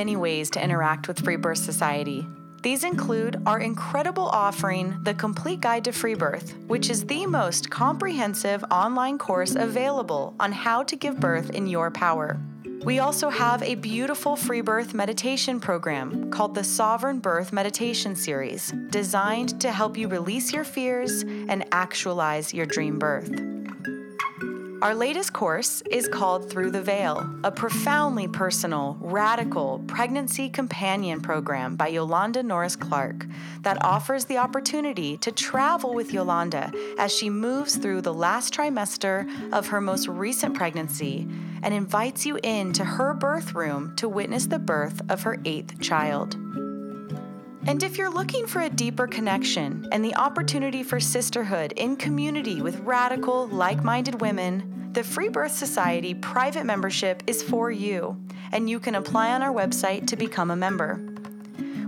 Many ways to interact with Free Birth Society. These include our incredible offering, The Complete Guide to Free Birth, which is the most comprehensive online course available on how to give birth in your power. We also have a beautiful free birth meditation program called the Sovereign Birth Meditation Series, designed to help you release your fears and actualize your dream birth. Our latest course is called Through the Veil, a profoundly personal, radical pregnancy companion program by Yolanda Norris Clark that offers the opportunity to travel with Yolanda as she moves through the last trimester of her most recent pregnancy and invites you into her birth room to witness the birth of her eighth child. And if you're looking for a deeper connection and the opportunity for sisterhood in community with radical, like minded women, the Free Birth Society private membership is for you, and you can apply on our website to become a member.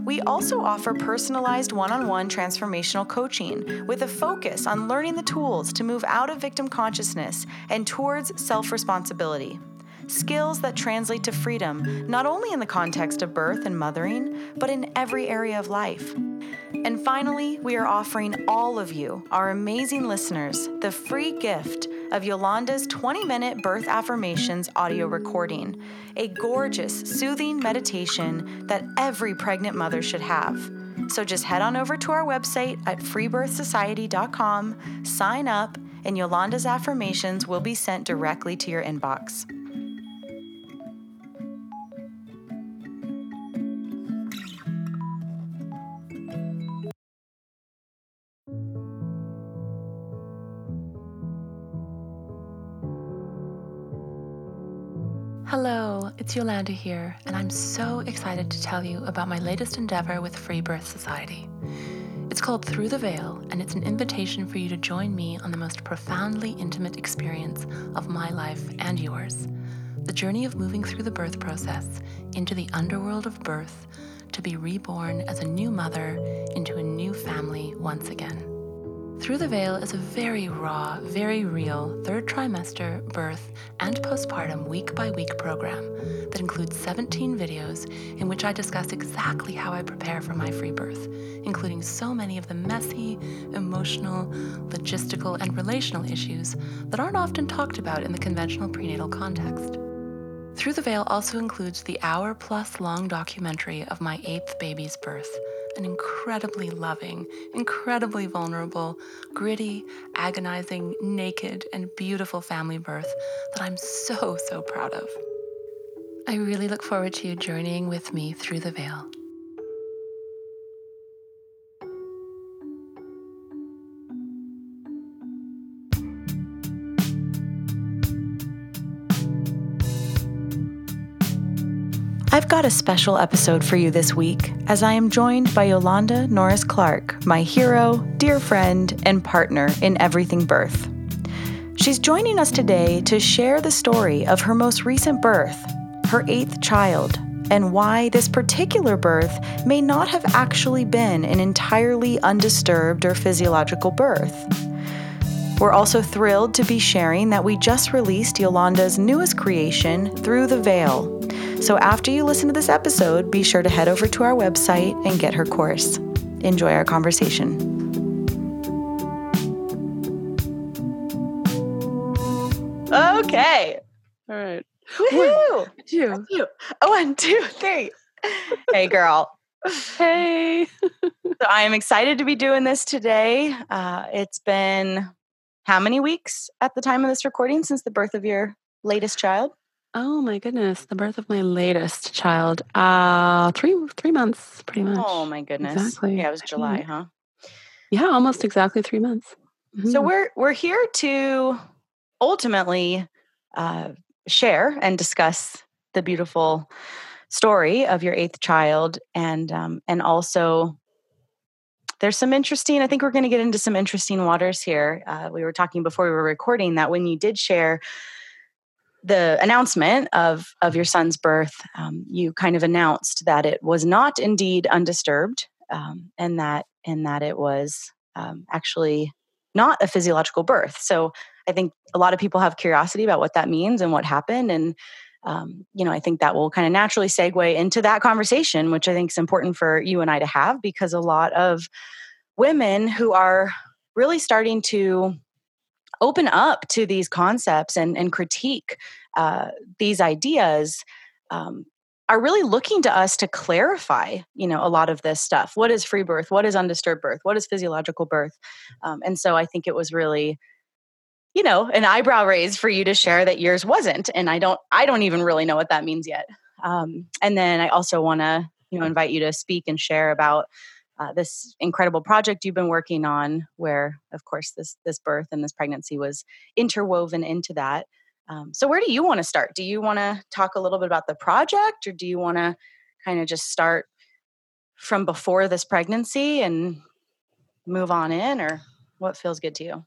We also offer personalized one on one transformational coaching with a focus on learning the tools to move out of victim consciousness and towards self responsibility skills that translate to freedom, not only in the context of birth and mothering, but in every area of life. And finally, we are offering all of you, our amazing listeners, the free gift of Yolanda's 20 minute birth affirmations audio recording, a gorgeous, soothing meditation that every pregnant mother should have. So just head on over to our website at freebirthsociety.com, sign up, and Yolanda's affirmations will be sent directly to your inbox. Hello, it's Yolanda here, and I'm so excited to tell you about my latest endeavor with Free Birth Society. It's called Through the Veil, and it's an invitation for you to join me on the most profoundly intimate experience of my life and yours the journey of moving through the birth process into the underworld of birth to be reborn as a new mother into a new family once again. Through the Veil is a very raw, very real third trimester, birth, and postpartum week by week program that includes 17 videos in which I discuss exactly how I prepare for my free birth, including so many of the messy, emotional, logistical, and relational issues that aren't often talked about in the conventional prenatal context. Through the Veil also includes the hour plus long documentary of my eighth baby's birth an incredibly loving, incredibly vulnerable, gritty, agonizing, naked, and beautiful family birth that I'm so, so proud of. I really look forward to you journeying with me through the veil. I've got a special episode for you this week as I am joined by Yolanda Norris Clark, my hero, dear friend, and partner in everything birth. She's joining us today to share the story of her most recent birth, her eighth child, and why this particular birth may not have actually been an entirely undisturbed or physiological birth. We're also thrilled to be sharing that we just released Yolanda's newest creation, Through the Veil, so after you listen to this episode, be sure to head over to our website and get her course. Enjoy our conversation. Okay. All right. Woohoo! One, two. Two. Oh, one, two, three. hey, girl. Hey. So I am excited to be doing this today. Uh, it's been how many weeks at the time of this recording since the birth of your latest child? Oh my goodness, the birth of my latest child. Uh three three months pretty much. Oh my goodness. Exactly. Yeah, it was July, huh? Yeah, almost exactly three months. So Mhm. we're we're here to ultimately uh, share and discuss the beautiful story of your eighth child and um, and also there's some interesting i think we're going to get into some interesting waters here. Uh, we were talking before we were recording that when you did share the announcement of of your son's birth um, you kind of announced that it was not indeed undisturbed um, and that and that it was um, actually not a physiological birth. So i think a lot of people have curiosity about what that means and what happened and um, you know, I think that will kind of naturally segue into that conversation, which I think is important for you and I to have because a lot of women who are really starting to open up to these concepts and, and critique uh, these ideas um, are really looking to us to clarify you know a lot of this stuff. What is free birth? What is undisturbed birth? What is physiological birth? Um, and so i think it was really you know an eyebrow raise for you to share that yours wasn't and i don't i don't even really know what that means yet. Um, and then i also want to you know invite you to speak and share about uh, this incredible project you've been working on where of course this this birth and this pregnancy was interwoven into that. Um, so where do you want to start? Do you want to talk a little bit about the project or do you want to kind of just start from before this pregnancy and move on in or what feels good to you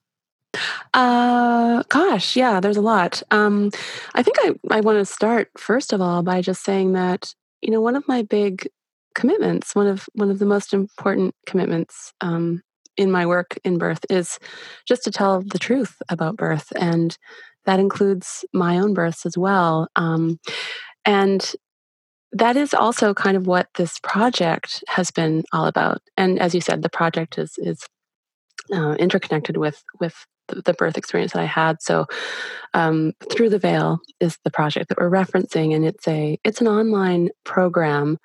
uh, gosh, yeah, there's a lot. Um, I think I, I want to start first of all by just saying that you know one of my big commitments, one of one of the most important commitments um, in my work in birth is just to tell the truth about birth, and that includes my own births as well. Um, and that is also kind of what this project has been all about. And as you said, the project is is uh, interconnected with with the birth experience that I had. So, um, through the veil is the project that we're referencing, and it's a it's an online program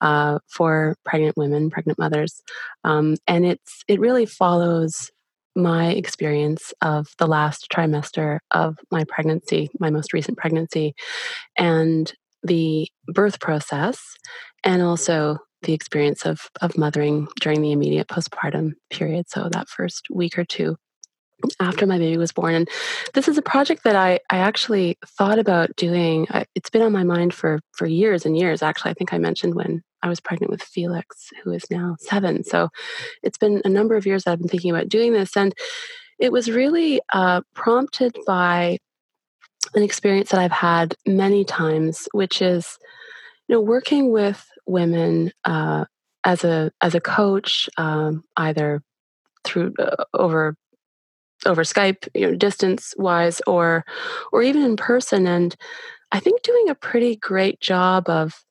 uh, for pregnant women, pregnant mothers, um, and it's it really follows my experience of the last trimester of my pregnancy, my most recent pregnancy, and the birth process, and also the experience of of mothering during the immediate postpartum period. So that first week or two after my baby was born. And this is a project that I, I actually thought about doing. I, it's been on my mind for, for years and years. Actually, I think I mentioned when I was pregnant with Felix, who is now seven. So it's been a number of years that I've been thinking about doing this. And it was really uh, prompted by an experience that I've had many times, which is, you know, working with women uh, as a as a coach, um, either through uh, over over Skype, you know, distance wise, or or even in person. And I think doing a pretty great job of,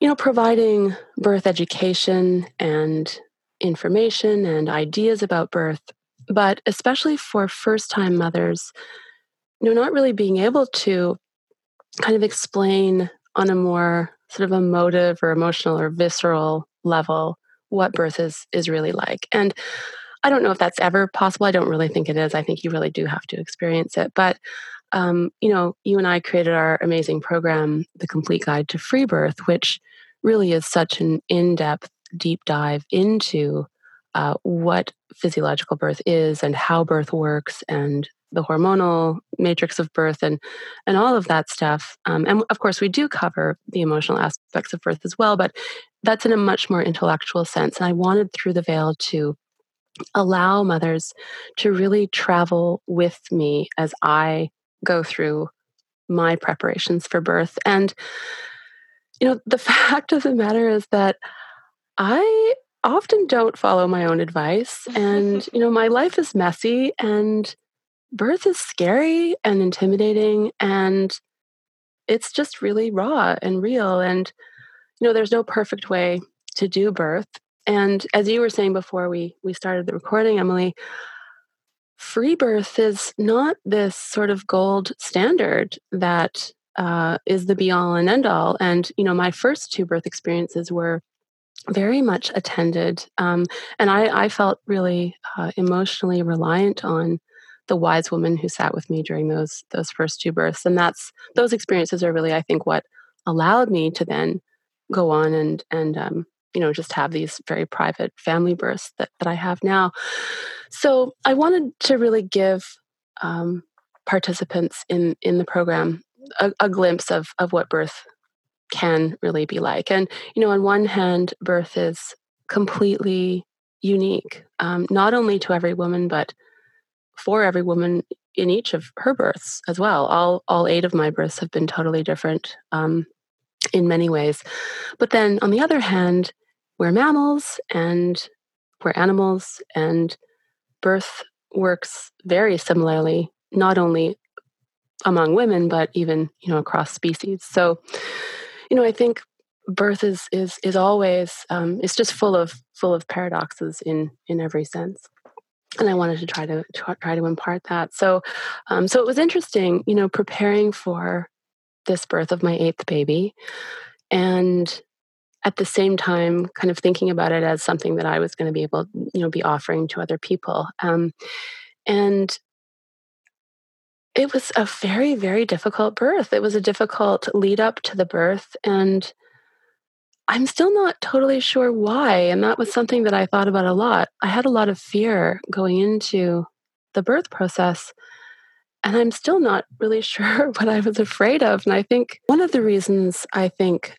you know, providing birth education and information and ideas about birth, but especially for first time mothers, you know, not really being able to kind of explain on a more sort of emotive or emotional or visceral level what birth is is really like. And I don't know if that's ever possible. I don't really think it is. I think you really do have to experience it. But, um, you know, you and I created our amazing program, The Complete Guide to Free Birth, which really is such an in depth, deep dive into uh, what physiological birth is and how birth works and the hormonal matrix of birth and and all of that stuff um, and of course we do cover the emotional aspects of birth as well but that's in a much more intellectual sense and i wanted through the veil to allow mothers to really travel with me as I go through my preparations for birth. And, you know, the fact of the matter is that I often don't follow my own advice. And, you know, my life is messy and birth is scary and intimidating. And it's just really raw and real. And, you know, there's no perfect way to do birth. And as you were saying before we we started the recording, Emilee, free birth is not this sort of gold standard that uh, is the be all and end all. And you know, my first two birth experiences were very much attended, um, and I, I, felt really uh, emotionally reliant on the wise woman who sat with me during those those first two births. And that's those experiences are really, I think, what allowed me to then go on and and um, you know just have these very private family births that, that i have now so i wanted to really give um, participants in in the program a, a glimpse of of what birth can really be like. And you know, on one hand, birth is completely unique, um, not only to every woman, but for every woman in each of her births as well. All all eight of my births have been totally different um, in many ways. But then on the other hand, we're mammals and we're animals, and birth works very similarly, not only among women, but even you know across species. So, you know, I think birth is is is always um, it's just full of full of paradoxes in in every sense and I wanted to try to try to impart that. So, um, so it was interesting, you know, preparing for this birth of my eighth baby, and at the same time, kind of thinking about it as something that I was going to be able, you know, be offering to other people. Um, and it was a very, very difficult birth. It was a difficult lead up to the birth, and I'm still not totally sure why. And that was something that I thought about a lot. I had a lot of fear going into the birth process. And I'm still not really sure what I was afraid of. And I think one of the reasons I think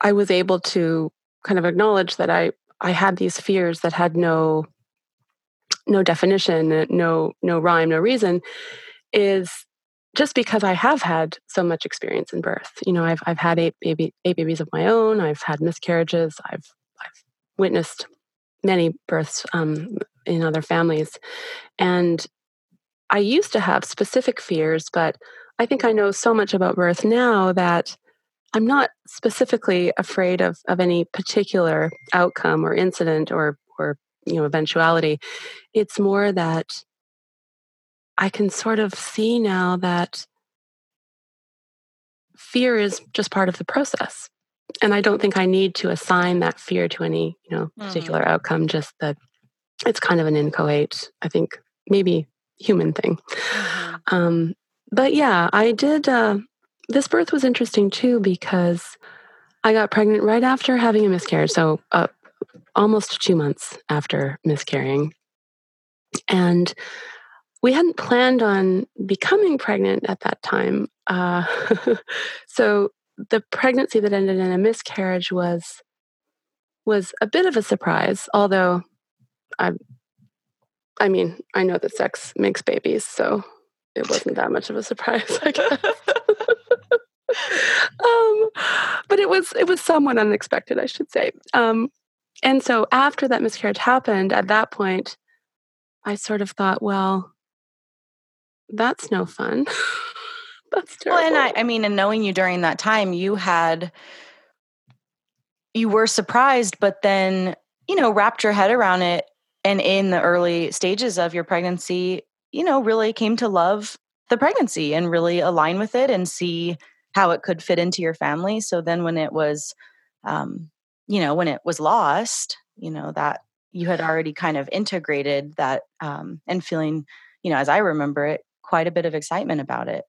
I was able to kind of acknowledge that I, I had these fears that had no no definition, no no rhyme, no reason, is just because I have had so much experience in birth. You know, I've I've had eight baby eight babies of my own. I've had miscarriages. I've I've witnessed many births um, in other families, and I used to have specific fears, but I think I know so much about birth now that I'm not specifically afraid of of any particular outcome or incident or or you know eventuality. It's more that I can sort of see now that fear is just part of the process. And I don't think I need to assign that fear to any, you know, particular mm. outcome, just that it's kind of an inchoate, I think, maybe human thing. Mm-hmm. Um, but yeah, I did. Uh, this birth was interesting too because I got pregnant right after having a miscarriage. So, uh, almost two months after miscarrying. And we hadn't planned on becoming pregnant at that time. Uh, so the pregnancy that ended in a miscarriage was was a bit of a surprise. Although, I, I mean, I know that sex makes babies, so it wasn't that much of a surprise, I guess. um, but it was it was somewhat unexpected, I should say. Um, and so after that miscarriage happened, at that point, I sort of thought, well, that's no fun. that's terrible. Well, and I, I mean, and knowing you during that time, you had, you were surprised, but then, you know, wrapped your head around it. And in the early stages of your pregnancy, you know, really came to love the pregnancy and really align with it and see how it could fit into your family. So then when it was, um, you know, when it was lost, you know, that you had already kind of integrated that um, and feeling, you know, as I remember it, quite a bit of excitement about it.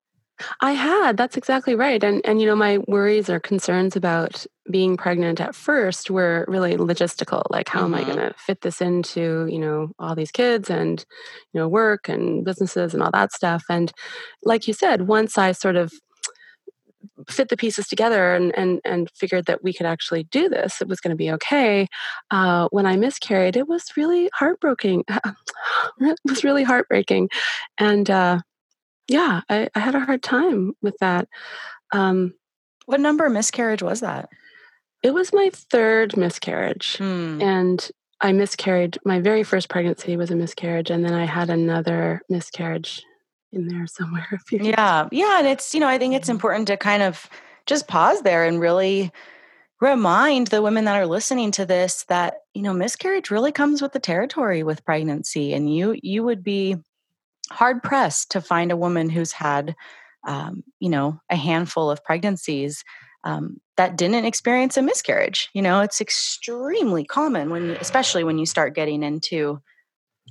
I had. That's exactly right. And and you know, my worries or concerns about being pregnant at first were really logistical. Like, how mm-hmm. am I going mm-hmm. to fit this into you know all these kids and you know work and businesses and all that stuff? And like you said, once I sort of fit the pieces together and and and figured that we could actually do this, it was going to be okay. Uh, when I miscarried, it was really heartbreaking. it was really heartbreaking, and uh, yeah, I, I, had a hard time with that. Um, what number miscarriage was that? It was my third miscarriage, hmm. and I miscarried. My very first pregnancy was a miscarriage, and then I had another miscarriage in there somewhere. A few yeah, yeah, and it's you know I think it's important to kind of just pause there and really remind the women that are listening to this that you know miscarriage really comes with the territory with pregnancy and you you would be hard pressed to find a woman who's had um, you know a handful of pregnancies um, that didn't experience a miscarriage you know it's extremely common when especially when you start getting into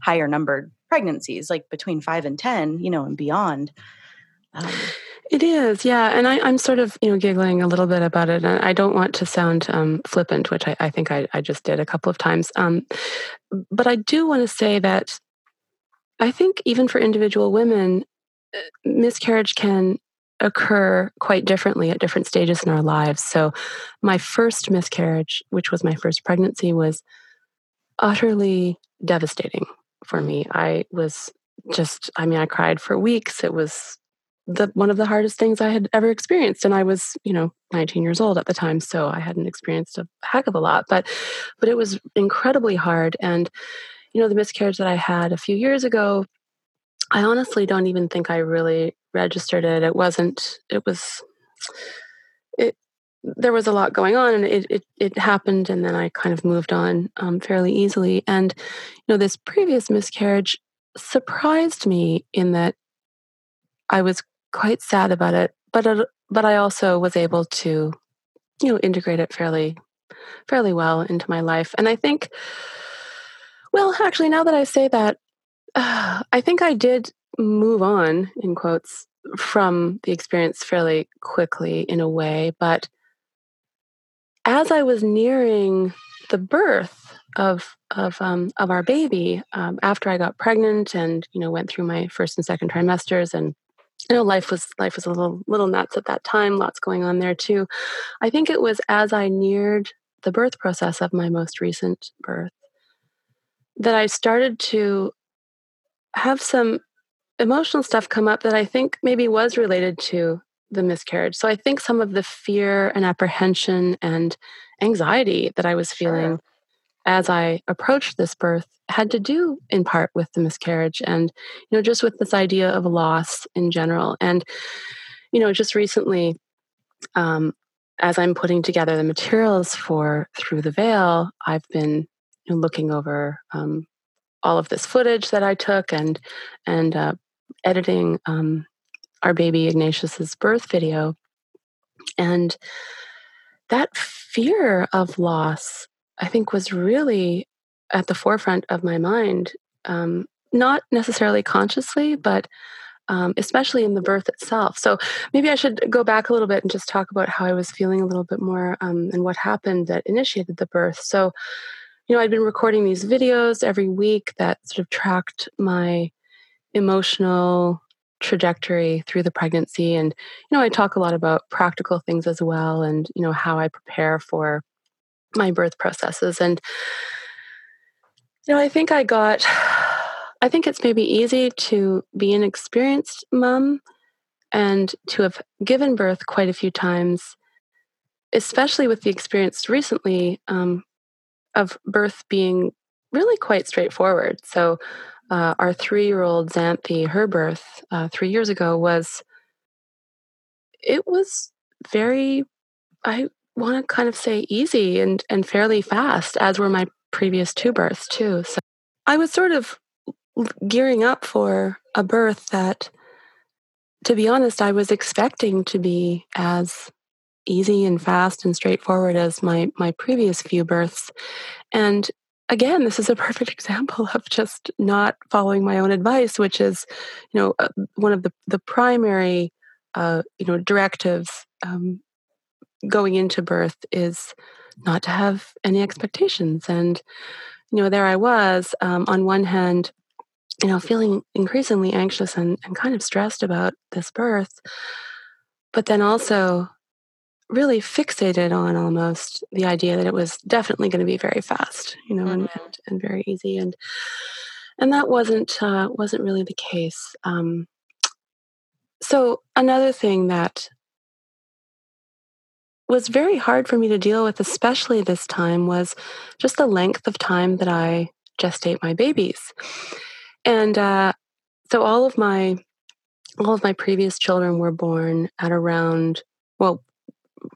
higher numbered pregnancies like between five and ten you know and beyond um, it is, yeah. And I, am sort of, you know, giggling a little bit about it. And I don't want to sound um, flippant, which I, I think I, I, just did a couple of times. Um, but I do want to say that I think even for individual women, uh, miscarriage can occur quite differently at different stages in our lives. So, my first miscarriage, which was my first pregnancy, was utterly devastating for me. I was just, I mean, I cried for weeks. It was the one of the hardest things I had ever experienced. And I was, you know, 19 years old at the time, so I hadn't experienced a heck of a lot. But but it was incredibly hard. And, you know, the miscarriage that I had a few years ago, I honestly don't even think I really registered it. It wasn't, it was it there was a lot going on and it, it, it happened and then I kind of moved on um, fairly easily. And, you know, this previous miscarriage surprised me in that I was quite sad about it, but it, but I also was able to, you know, integrate it fairly fairly well into my life. And I think, well, actually, now that I say that, uh, I think I did move on in quotes from the experience fairly quickly in a way, but as I was nearing the birth of of um, of our baby, um, after I got pregnant and you know went through my first and second trimesters and you know life was life was a little little nuts at that time lots going on there too i think it was as i neared the birth process of my most recent birth that i started to have some emotional stuff come up that i think maybe was related to the miscarriage so i think some of the fear and apprehension and anxiety that i was feeling sure as I approached this birth had to do in part with the miscarriage and, you know, just with this idea of loss in general. And, you know, just recently, um, as I'm putting together the materials for Through the Veil, I've been you know, looking over um, all of this footage that I took and and uh, editing um, our baby Ignatius's birth video, and that fear of loss I think was really at the forefront of my mind, um, not necessarily consciously, but um, especially in the birth itself. So maybe I should go back a little bit and just talk about how I was feeling a little bit more um, and what happened that initiated the birth. So, you know, I'd been recording these videos every week that sort of tracked my emotional trajectory through the pregnancy and you know i talk a lot about practical things as well and you know how i prepare for my birth processes. And, you know, I think I got, I think it's maybe easy to be an experienced mom and to have given birth quite a few times, especially with the experience recently um, of birth being really quite straightforward. So, uh, our three year old Xanthi, her birth uh, three years ago was, it was very, I want to kind of say easy and, and fairly fast, as were my previous two births, too. So I was sort of gearing up for a birth that, to be honest, I was expecting to be as easy and fast and straightforward as my, my previous few births. And again, this is a perfect example of just not following my own advice, which is, you know, uh, one of the, the primary, uh, you know, directives um, going into birth is not to have any expectations. And, you know, there I was, um, on one hand, you know, feeling increasingly anxious and, and kind of stressed about this birth, but then also really fixated on almost the idea that it was definitely going to be very fast, you know, mm-hmm. and, and, and, very easy. And, and that wasn't, uh, wasn't really the case. Um, so another thing that was very hard for me to deal with, especially this time, was just the length of time that I gestate my babies. And uh, so all of my all of my previous children were born at around well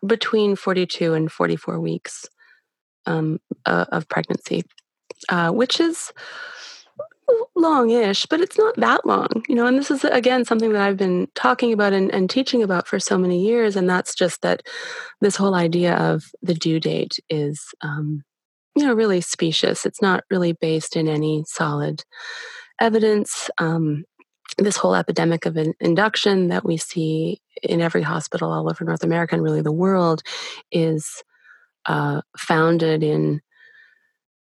between 42 and 44 weeks um, uh, of pregnancy, uh, which is long-ish, but it's not that long, you know. And this is again something that I've been talking about and, and teaching about for so many years, and that's just that this whole idea of the due date is, um, you know, really specious. It's not really based in any solid evidence. Um, this whole epidemic of induction that we see in every hospital all over North America and really the world is uh, founded in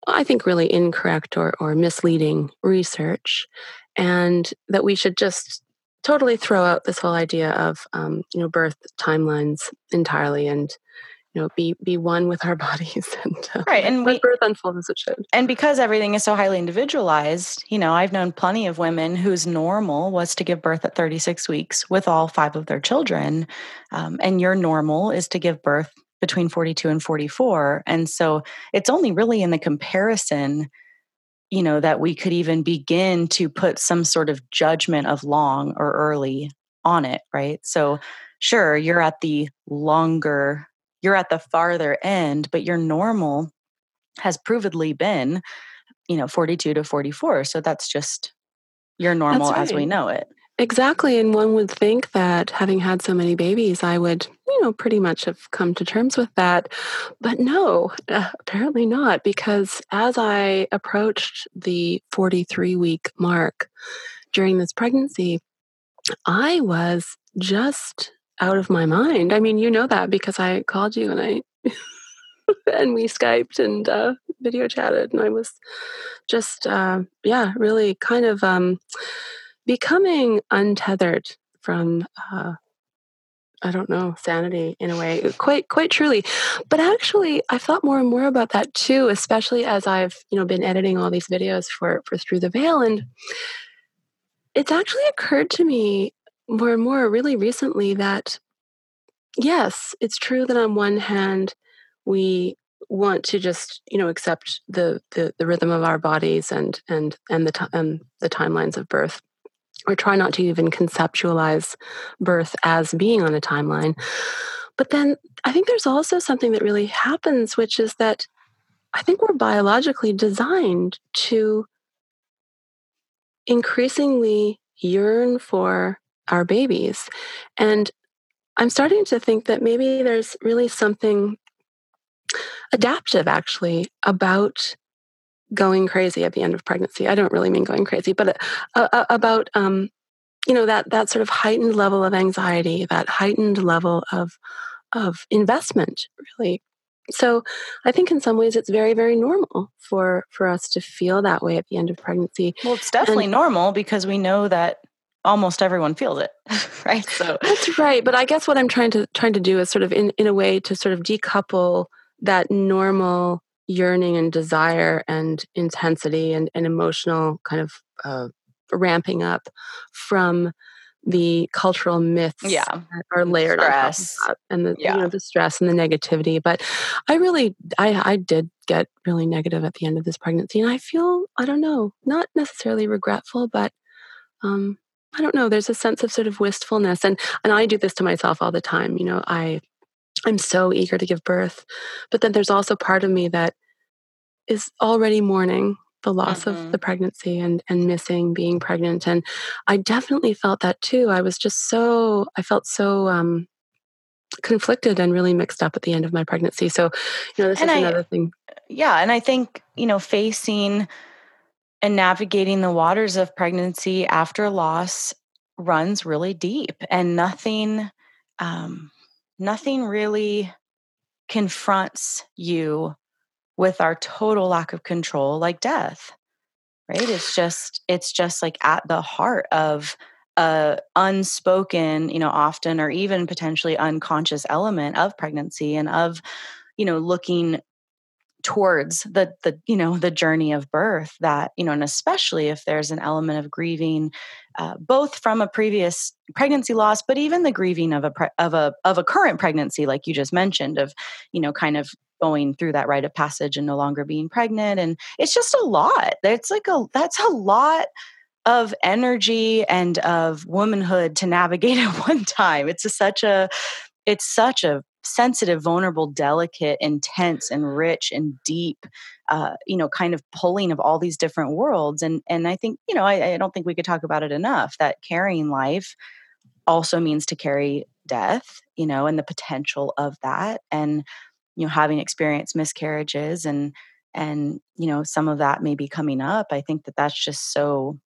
I think, really incorrect or, or misleading research, and that we should just totally throw out this whole idea of um, you know birth timelines entirely and you know be be one with our bodies and uh, right and we, birth unfolds as it should. and because everything is so highly individualized you know i've known plenty of women whose normal was to give birth at 36 weeks with all five of their children um, and your normal is to give birth between 42 and 44 and so it's only really in the comparison you know that we could even begin to put some sort of judgment of long or early on it right? So sure you're at the longer you're at the farther end, but your normal has provedly been, you know, 42 to 44. So that's just your normal right. as we know it. Exactly. And one would think that having had so many babies, I would, you know, pretty much have come to terms with that. But no, uh, apparently not, because as I approached the 43 week mark during this pregnancy, I was just out of my mind. I mean, you know that because I called you and I and we skyped and uh, video chatted, and I was just uh, yeah, really kind of um, becoming untethered from. Uh, I don't know, sanity in a way, quite quite truly. But actually, I thought more and more about that too, especially as I've you know been editing all these videos for for Through the Veil, and it's actually occurred to me more and more really recently that yes, it's true that on one hand, we want to just you know accept the the, the rhythm of our bodies and and and the and the timelines of birth. Or try not to even conceptualize birth as being on a timeline. But then i think there's also something that really happens which is that i think we're biologically designed to increasingly yearn for our babies. And I'm starting to think that maybe there's really something adaptive actually about going crazy at the end of pregnancy. I don't really mean going crazy, but uh, uh, about um, you know that that sort of heightened level of anxiety, that heightened level of of investment, really. So I think in some ways it's very very normal for for us to feel that way at the end of pregnancy. Well, it's definitely and, normal because we know that almost everyone feels it right so that's right but i guess what i'm trying to trying to do is sort of in, in a way to sort of decouple that normal yearning and desire and intensity and, and emotional kind of uh, ramping up from the cultural myths yeah. that are layered stress. on top of that and the yeah. you know the stress and the negativity but i really i i did get really negative at the end of this pregnancy and i feel i don't know not necessarily regretful but um I don't know, there's a sense of sort of wistfulness. And and I do this to myself all the time. You know, I I'm so eager to give birth. But then there's also part of me that is already mourning the loss mm-hmm. of the pregnancy and and missing being pregnant. And I definitely felt that too. I was just so I felt so um conflicted and really mixed up at the end of my pregnancy. So, you know, this and is I, another thing. Yeah. And I think, you know, facing and navigating the waters of pregnancy after loss runs really deep and nothing um, nothing really confronts you with our total lack of control like death right? It's just it's just like at the heart of a unspoken you know often or even potentially unconscious element of pregnancy and of you know looking towards the the you know the journey of birth that you know and especially if there's an element of grieving uh, both from a previous pregnancy loss but even the grieving of a pre- of a of a current pregnancy like you just mentioned of you know kind of going through that rite of passage and no longer being pregnant. And it's just a lot. It's like a that's a lot of energy and of womanhood to navigate at one time. It's a, such a it's such a sensitive, vulnerable, delicate, intense, and rich and deep, uh, you know, kind of pulling of all these different worlds. And and I think, you know, I, I don't think we could talk about it enough that carrying life also means to carry death, you know, and the potential of that. And, you know, having experienced miscarriages and and you know some of that may be coming up i think that that's just so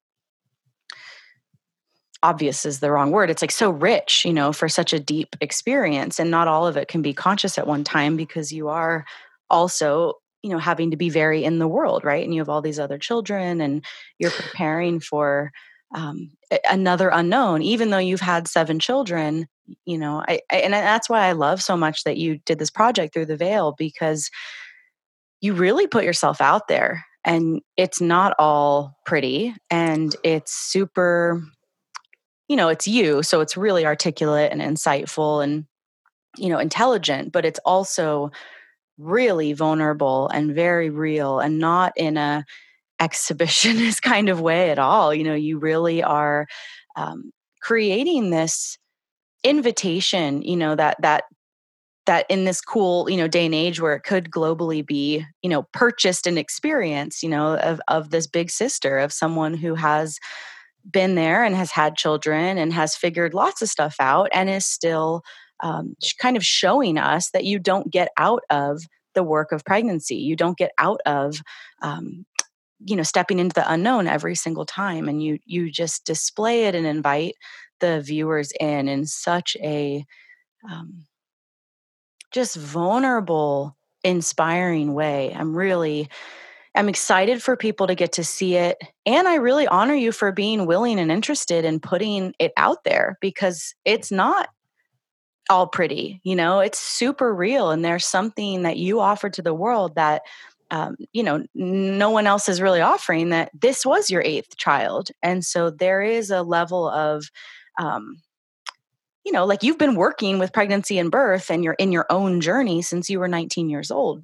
obvious is the wrong word. It's like so rich, you know, for such a deep experience. And not all of it can be conscious at one time because you are also, you know having to be very in the world right and you have all these other children and you're preparing for um, another unknown even though you've had seven children you know I, I, and that's why i love so much that you did this project through the veil because you really put yourself out there and it's not all pretty and it's super you know it's you so it's really articulate and insightful and you know intelligent but it's also really vulnerable and very real and not in a exhibitionist kind of way at all you know you really are um, creating this invitation you know that that that in this cool you know day and age where it could globally be you know purchased and experienced you know of of this big sister of someone who has been there and has had children and has figured lots of stuff out and is still um, kind of showing us that you don't get out of the work of pregnancy you don't get out of um, you know stepping into the unknown every single time and you you just display it and invite the viewers in in such a um, just vulnerable, inspiring way. I'm really I'm excited for people to get to see it. And I really honor you for being willing and interested in putting it out there because it's not all pretty, you know, it's super real. And there's something that you offer to the world that, um, you know, no one else is really offering that this was your eighth child. And so there is a level of, um, you know, like you've been working with pregnancy and birth and you're in your own journey since you were 19 years old.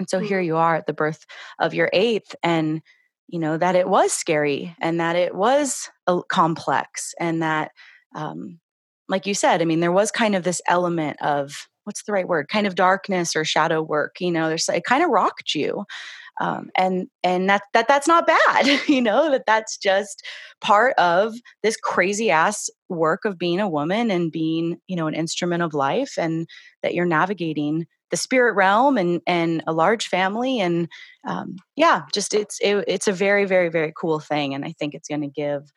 And so mm-hmm. here you are at the birth of your eighth, and you know that it was scary and that it was complex, and that, um, like you said, I mean, there was kind of this element of what's the right word, kind of darkness or shadow work. You know, there's it kind of rocked you, um, and and that that that's not bad you know that that's just part of this crazy ass work of being a woman and being you know an instrument of life and that you're navigating the spirit realm and and a large family and um, yeah just it's it, it's a very very very cool thing and i think it's going to give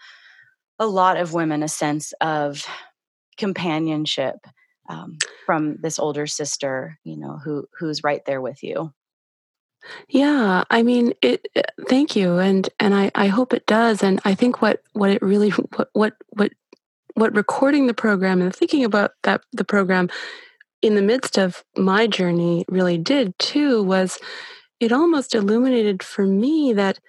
a lot of women a sense of companionship um, from this older sister you know who who's right there with you yeah, I mean, it. Uh, thank you, and and I I hope it does. And I think what what it really what what what what recording the program and thinking about that the program in the midst of my journey really did too was it almost illuminated for me that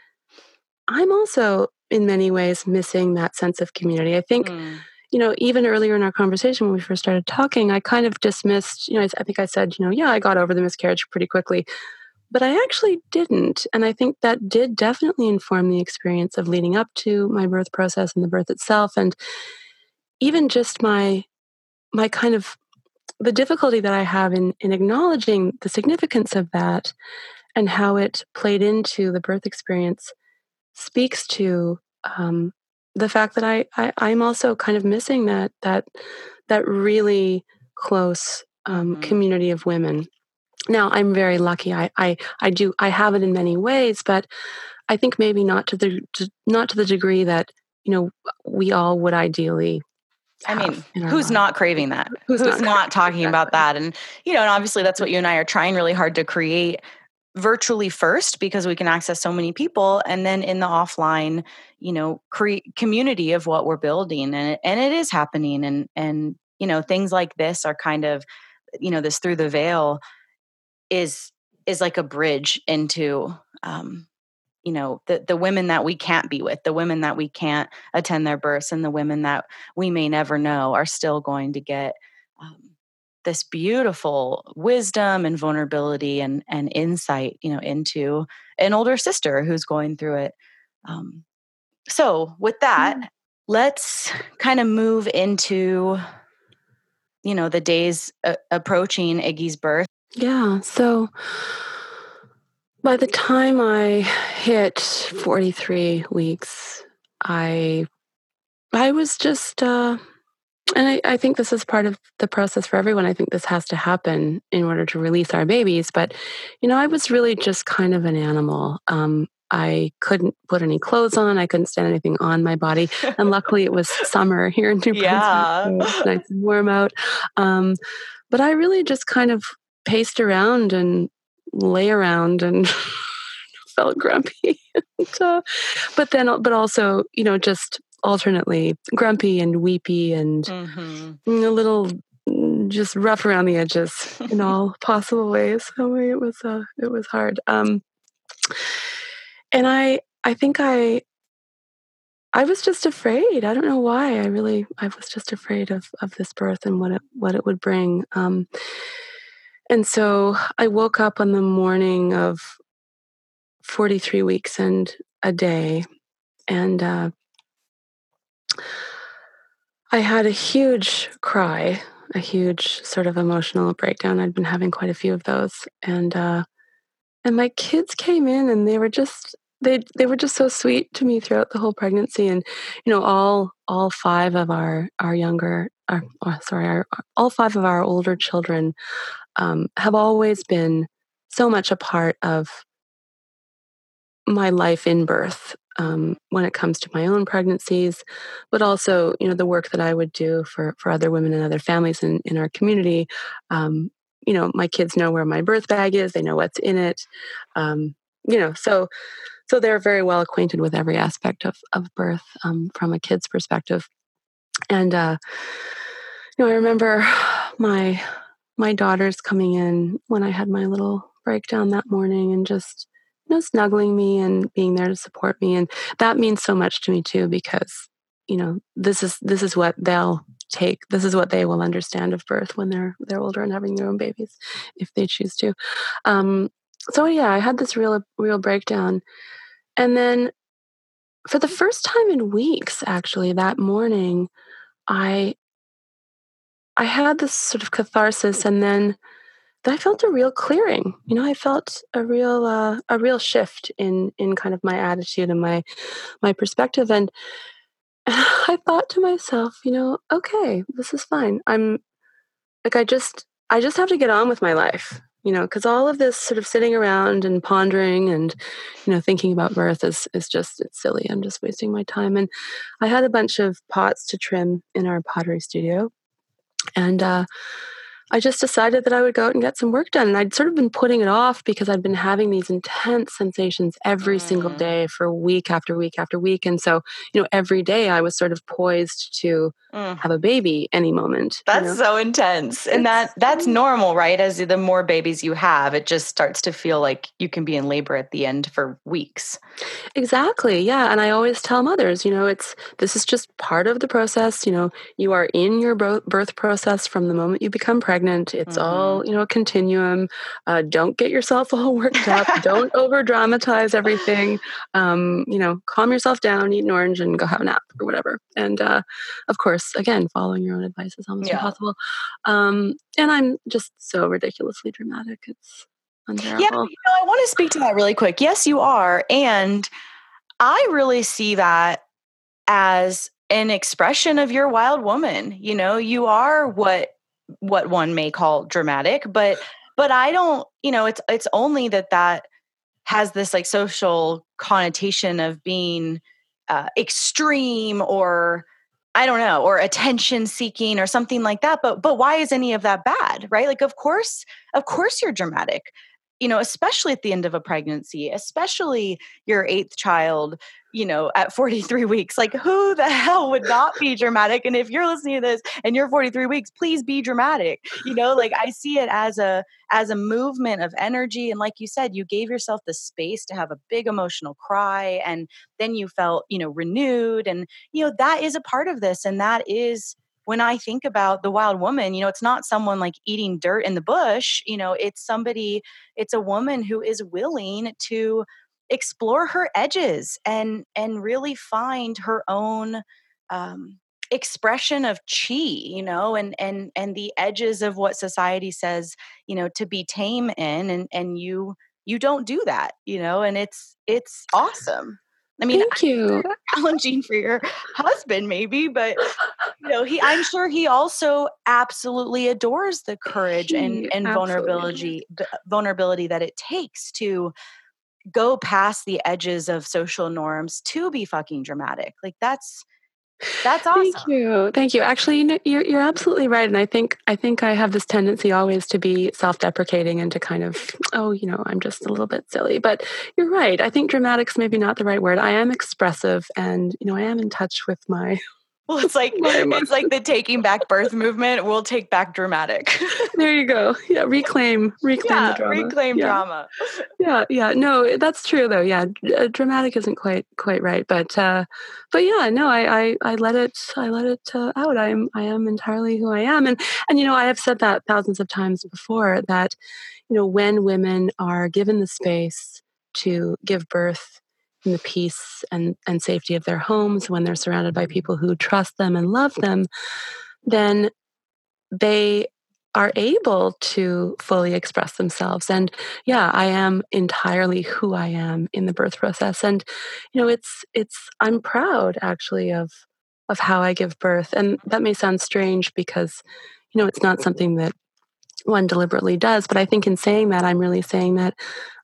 I'm also in many ways missing that sense of community. I think. Mm. You know, even earlier in our conversation when we first started talking, I kind of dismissed, you know, I, I think I said, you know, yeah, I got over the miscarriage pretty quickly but I actually didn't. And I think that did definitely inform the experience of leading up to my birth process and the birth itself. And even just my my kind of the difficulty that I have in, in acknowledging the significance of that and how it played into the birth experience speaks to um, the fact that I, I am also kind of missing that that that really close um, mm-hmm. community of women now i'm very lucky I, I i do i have it in many ways but i think maybe not to the to, not to the degree that you know we all would ideally I mean, who's life. not craving that? Who's, who's not, not talking about that? And, you know, and obviously that's what you and I are trying really hard to create virtually first because we can access so many people and then in the offline you know create community of what we're building and it, and it is happening and and you know things like this are kind of you know this through the veil is is like a bridge into um, you know the the women that we can't be with the women that we can't attend their births and the women that we may never know are still going to get um, this beautiful wisdom and vulnerability and and insight you know into an older sister who's going through it um, so with that mm. let's kind of move into you know the days uh, approaching iggy's birth yeah. So by the time I hit 43 weeks, I I was just uh and I, I think this is part of the process for everyone. I think this has to happen in order to release our babies. But, you know, I was really just kind of an animal. Um, I couldn't put any clothes on. I couldn't stand anything on my body. And luckily, it was summer here in New Brunswick. Yeah. So nice and warm out. Um, but I really just kind of paced around and lay around and felt grumpy. and, uh, but then, but also, you know, just alternately grumpy and weepy and mm-hmm. a little mm, just rough around the edges in all possible ways. So it was, uh, it was hard. Um, and I, I think I, I was just afraid. I don't know why. I really, I was just afraid of of this birth and what it what it would bring. Um, and so I woke up on the morning of 43 weeks and a day. And uh, I had a huge cry, a huge sort of emotional breakdown. I'd been having quite a few of those. And, uh, and my kids came in and they were just they they were just so sweet to me throughout the whole pregnancy and you know all all five of our our younger our, oh, sorry our, all five of our older children um, have always been so much a part of my life in birth um, when it comes to my own pregnancies, but also you know the work that I would do for for other women and other families in in our community. Um, you know, my kids know where my birth bag is; they know what's in it. Um, you know, so so they're very well acquainted with every aspect of of birth um, from a kid's perspective. And uh, you know, I remember my my daughters coming in when I had my little breakdown that morning and just you know snuggling me and being there to support me. And that means so much to me too because you know this is this is what they'll take this is what they will understand of birth when they're they're older and having their own babies if they choose to. Um so yeah i had this real real breakdown. And then for the first time in weeks actually that morning i i had this sort of catharsis and then then I felt a real clearing. You know, I felt a real uh, a real shift in in kind of my attitude and my my perspective. And I thought to myself, you know, okay, this is fine. I'm like I just I just have to get on with my life. You know, because all of this sort of sitting around and pondering and you know thinking about birth is is just it's silly. I'm just wasting my time. And I had a bunch of pots to trim in our pottery studio, and uh, I just decided that I would go out and get some work done. And I'd sort of been putting it off because I'd been having these intense sensations every mm. single day for week after week after week. And so, you know, every day I was sort of poised to mm. have a baby any moment. That's you know? so intense. And that that's normal, right? As the more babies you have, it just starts to feel like you can be in labor at the end for weeks. Exactly. Yeah. And I always tell mothers, you know, it's this is just part of the process. You know, you are in your birth process from the moment you become pregnant pregnant. It's mm-hmm. all, you know, a continuum. Uh, don't get yourself all worked up. don't over dramatize everything. Um, you know, calm yourself down, eat an orange, and go have a nap or whatever. And uh, of course, again, following your own advice is almost yeah. impossible. Um, and I'm just so ridiculously dramatic. It's unbearable. Yeah, you know, I want to speak to that really quick. Yes, you are. And I really see that as an expression of your wild woman. You know, you are what what one may call dramatic but but i don't you know it's it's only that that has this like social connotation of being uh, extreme or i don't know or attention seeking or something like that but but why is any of that bad right? Like of course of course you're dramatic you know especially at the end of a pregnancy especially your eighth child you know, at 43 weeks. Like, who the hell would not be dramatic? And if you're listening to this and you're 43 weeks, please be dramatic. You know, like I see it as a as a movement of energy. And like you said, you gave yourself the space to have a big emotional cry, and then you felt, you know, renewed. And you know, that is a part of this, and that is when I think about the wild woman, you know, it's not someone like eating dirt in the bush. You know, it's somebody, it's a woman who is willing to explore her edges and and really find her own um, expression of chi you know and and and the edges of what society says you know to be tame in and and you you don't do that you know and it's it's awesome I mean, thank you. Challenging for your husband, maybe, but you know, he. I'm sure he also absolutely adores the courage and and vulnerability vulnerability that it takes to go past the edges of social norms to be fucking dramatic. Like that's That's awesome. Thank you. Thank you. Actually, you know, you're you're absolutely right, and I think I think I have this tendency always to be self-deprecating and to kind of, oh, you know, I'm just a little bit silly. But you're right. I think dramatic's maybe not the right word. I am expressive, and you know, I am in touch with my well, it's like it's like the taking back birth movement. We'll take back dramatic. there you go. Yeah, reclaim, reclaim yeah, the drama. Reclaim yeah. drama. Yeah, yeah. No, that's true though. Yeah, uh, dramatic isn't quite quite right, but uh, but yeah, no, I I, I let it I let it uh, out. I'm I am entirely who I am, and and you know I have said that thousands of times before that you know when women are given the space to give birth in the peace and, and safety of their homes, when they're surrounded by mm-hmm. people who trust them and love them, then they are able to fully express themselves. And yeah, I am entirely who I am in the birth process. And, you know, it's, it's, I'm proud actually of, of how I give birth. And that may sound strange because, you know, it's not mm-hmm. something that one deliberately does. But I think in saying that, I'm really saying that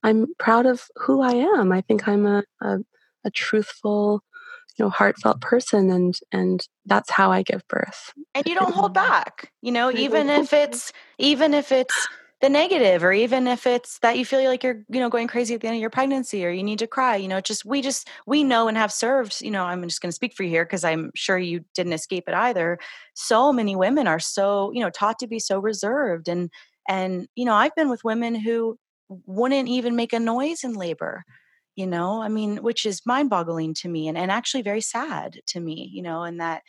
I'm proud of who I am. I think I'm a, a, a truthful, you know, heartfelt person, and and that's how I give birth. And you don't hold back, you know, even if it's even if it's the negative or even if it's that you feel like you're you know going crazy at the end of your pregnancy or you need to cry you know just we just we know and have served you know i'm just going to speak for you here because i'm sure you didn't escape it either. So many women are so you know taught to be so reserved and and you know i've been with women who wouldn't even make a noise in labor you know? I mean which is mind boggling to me and, and actually very sad to me you know and that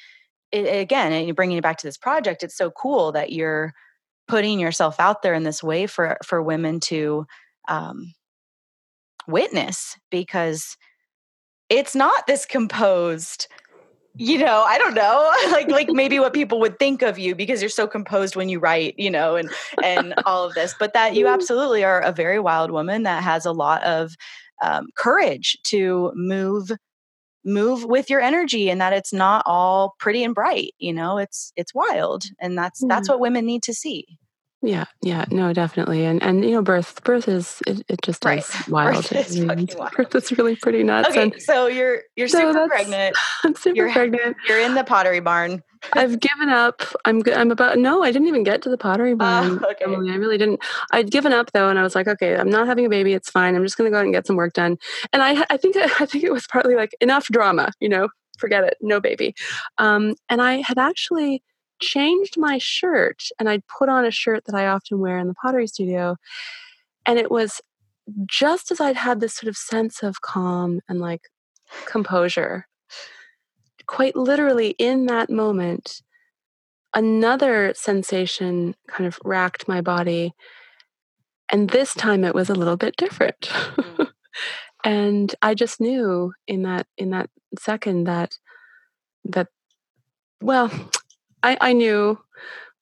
it, again and bringing it back to this project it's so cool that you're putting yourself out there in this way for for women to um, witness because it's not this composed you know i don't know like like maybe what people would think of you because you're so composed when you write you know and and all of this but that you mm. absolutely are a very wild woman that has a lot of um, courage to move move with your energy and that it's not all pretty and bright you know it's it's wild and that's that's what women need to see yeah, yeah, no, definitely, and and you know, birth, birth is it, it just right. is wild. Birth is, wild. birth is really pretty nuts. Okay, and so you're you're so super pregnant. I'm super you're, pregnant. You're in the pottery barn. I've given up. I'm I'm about no, I didn't even get to the pottery barn. Uh, okay. Emilee. I really didn't. I'd given up though, and I was like, okay, I'm not having a baby. It's fine. I'm just going to go out and get some work done. And I I think I think it was partly like enough drama. You know, forget it, no baby. Um, and I had actually changed my shirt and I'd put on a shirt that I often wear in the pottery studio. And it was just as I'd had this sort of sense of calm and like composure. Quite literally, in that moment, another sensation kind of racked my body. And this time it was a little bit different. Mm. and I just knew in that in that second that that well I, I knew,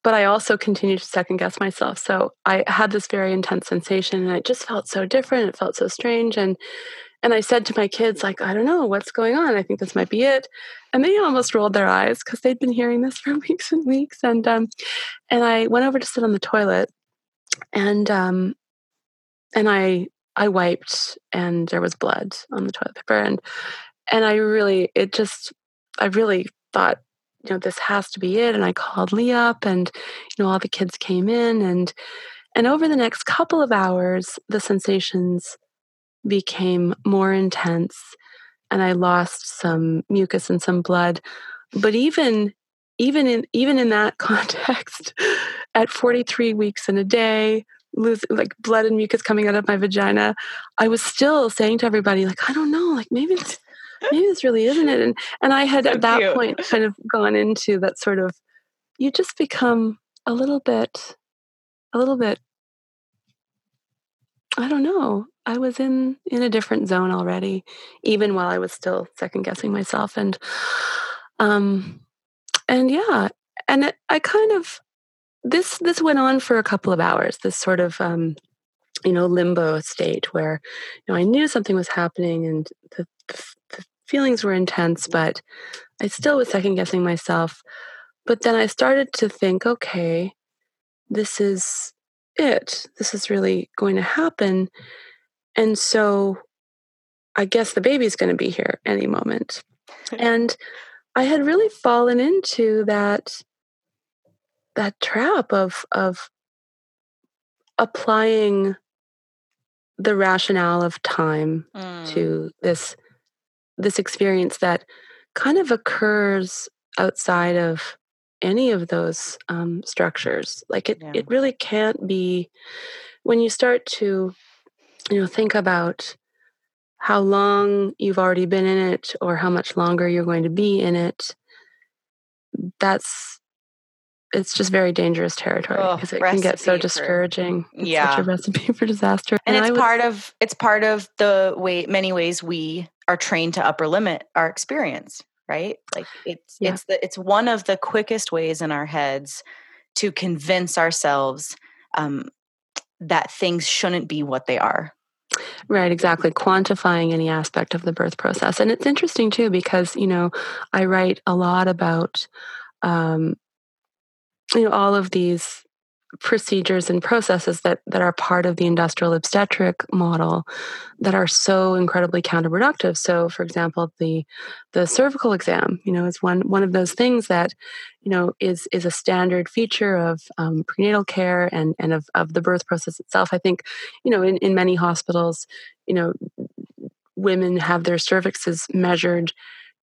but I also continued to second guess myself. So I had this very intense sensation and it just felt so different. It felt so strange. And and I said to my kids, like, I don't know what's going on. I think this might be it. And they almost rolled their eyes because they'd been hearing this for weeks and weeks. And um, and I went over to sit on the toilet, and um, and I I wiped, and there was blood on the toilet paper, and and I really it just I really thought you know, this has to be it. And I called Lee up and, you know, all the kids came in and and over the next couple of hours, the sensations became more intense and I lost some mucus and some blood. But even even in even in that context, at 43 weeks in a day, lose like blood and mucus coming out of my vagina, I was still saying to everybody, like, I don't know, like maybe this maybe this really isn't it and and i had so at that cute. point kind of gone into that sort of you just become a little bit a little bit i don't know i was in in a different zone already even while i was still second guessing myself and um and yeah and it, i kind of this this went on for a couple of hours this sort of um you know limbo state where you know i knew something was happening and the, the feelings were intense, but I still was second guessing myself. But then I started to think, okay, this is it. This is really going to happen. And so I guess the baby's going to be here any moment. and I had really fallen into that that trap of of applying the rationale of time mm. to this this experience that kind of occurs outside of any of those um, structures like it, yeah. it really can't be when you start to you know think about how long you've already been in it or how much longer you're going to be in it that's it's just very dangerous territory because oh, it can get so discouraging. For, yeah, such a recipe for disaster. And, and it's was, part of it's part of the way many ways we are trained to upper limit our experience. Right, like it's yeah. it's the it's one of the quickest ways in our heads to convince ourselves um, that things shouldn't be what they are. Right, exactly. Quantifying any aspect of the birth process. And it's interesting too, because, you know, I write a lot about, um, you know, all of these procedures and processes that that are part of the industrial obstetric model that are so incredibly counterproductive. So for example the the cervical exam you know is one one of those things that you know is is a standard feature of um, prenatal care and and of, of the birth process itself. I think you know in, in many hospitals you know women have their cervixes measured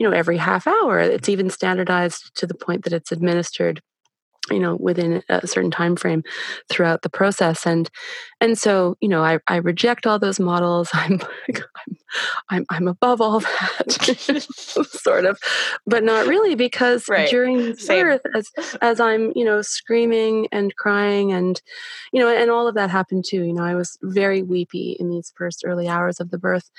you know every half hour. It's even standardized to the point that it's administered you know within a certain time frame throughout the process and and so you know i, I reject all those models i'm i'm i'm, I'm above all that sort of but not really because right. during birth as as i'm you know screaming and crying and you know and all of that happened too you know i was very weepy in these first early hours of the birth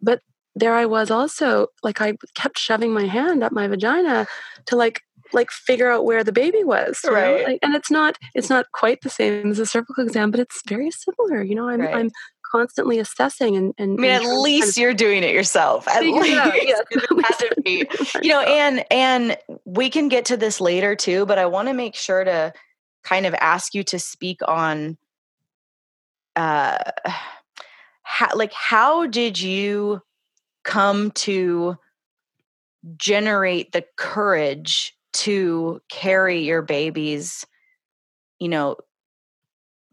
but there i was also like i kept shoving my hand up my vagina to like like figure out where the baby was right like, and it's not it's not quite the same as a cervical exam but it's very similar you know i'm right. i'm constantly assessing and, and I mean, at least you're doing it yourself. At least, yes. you know, and and we can get to this later too, but I want to make sure to kind of ask you to speak on, uh, how like how did you come to generate the courage to carry your babies you know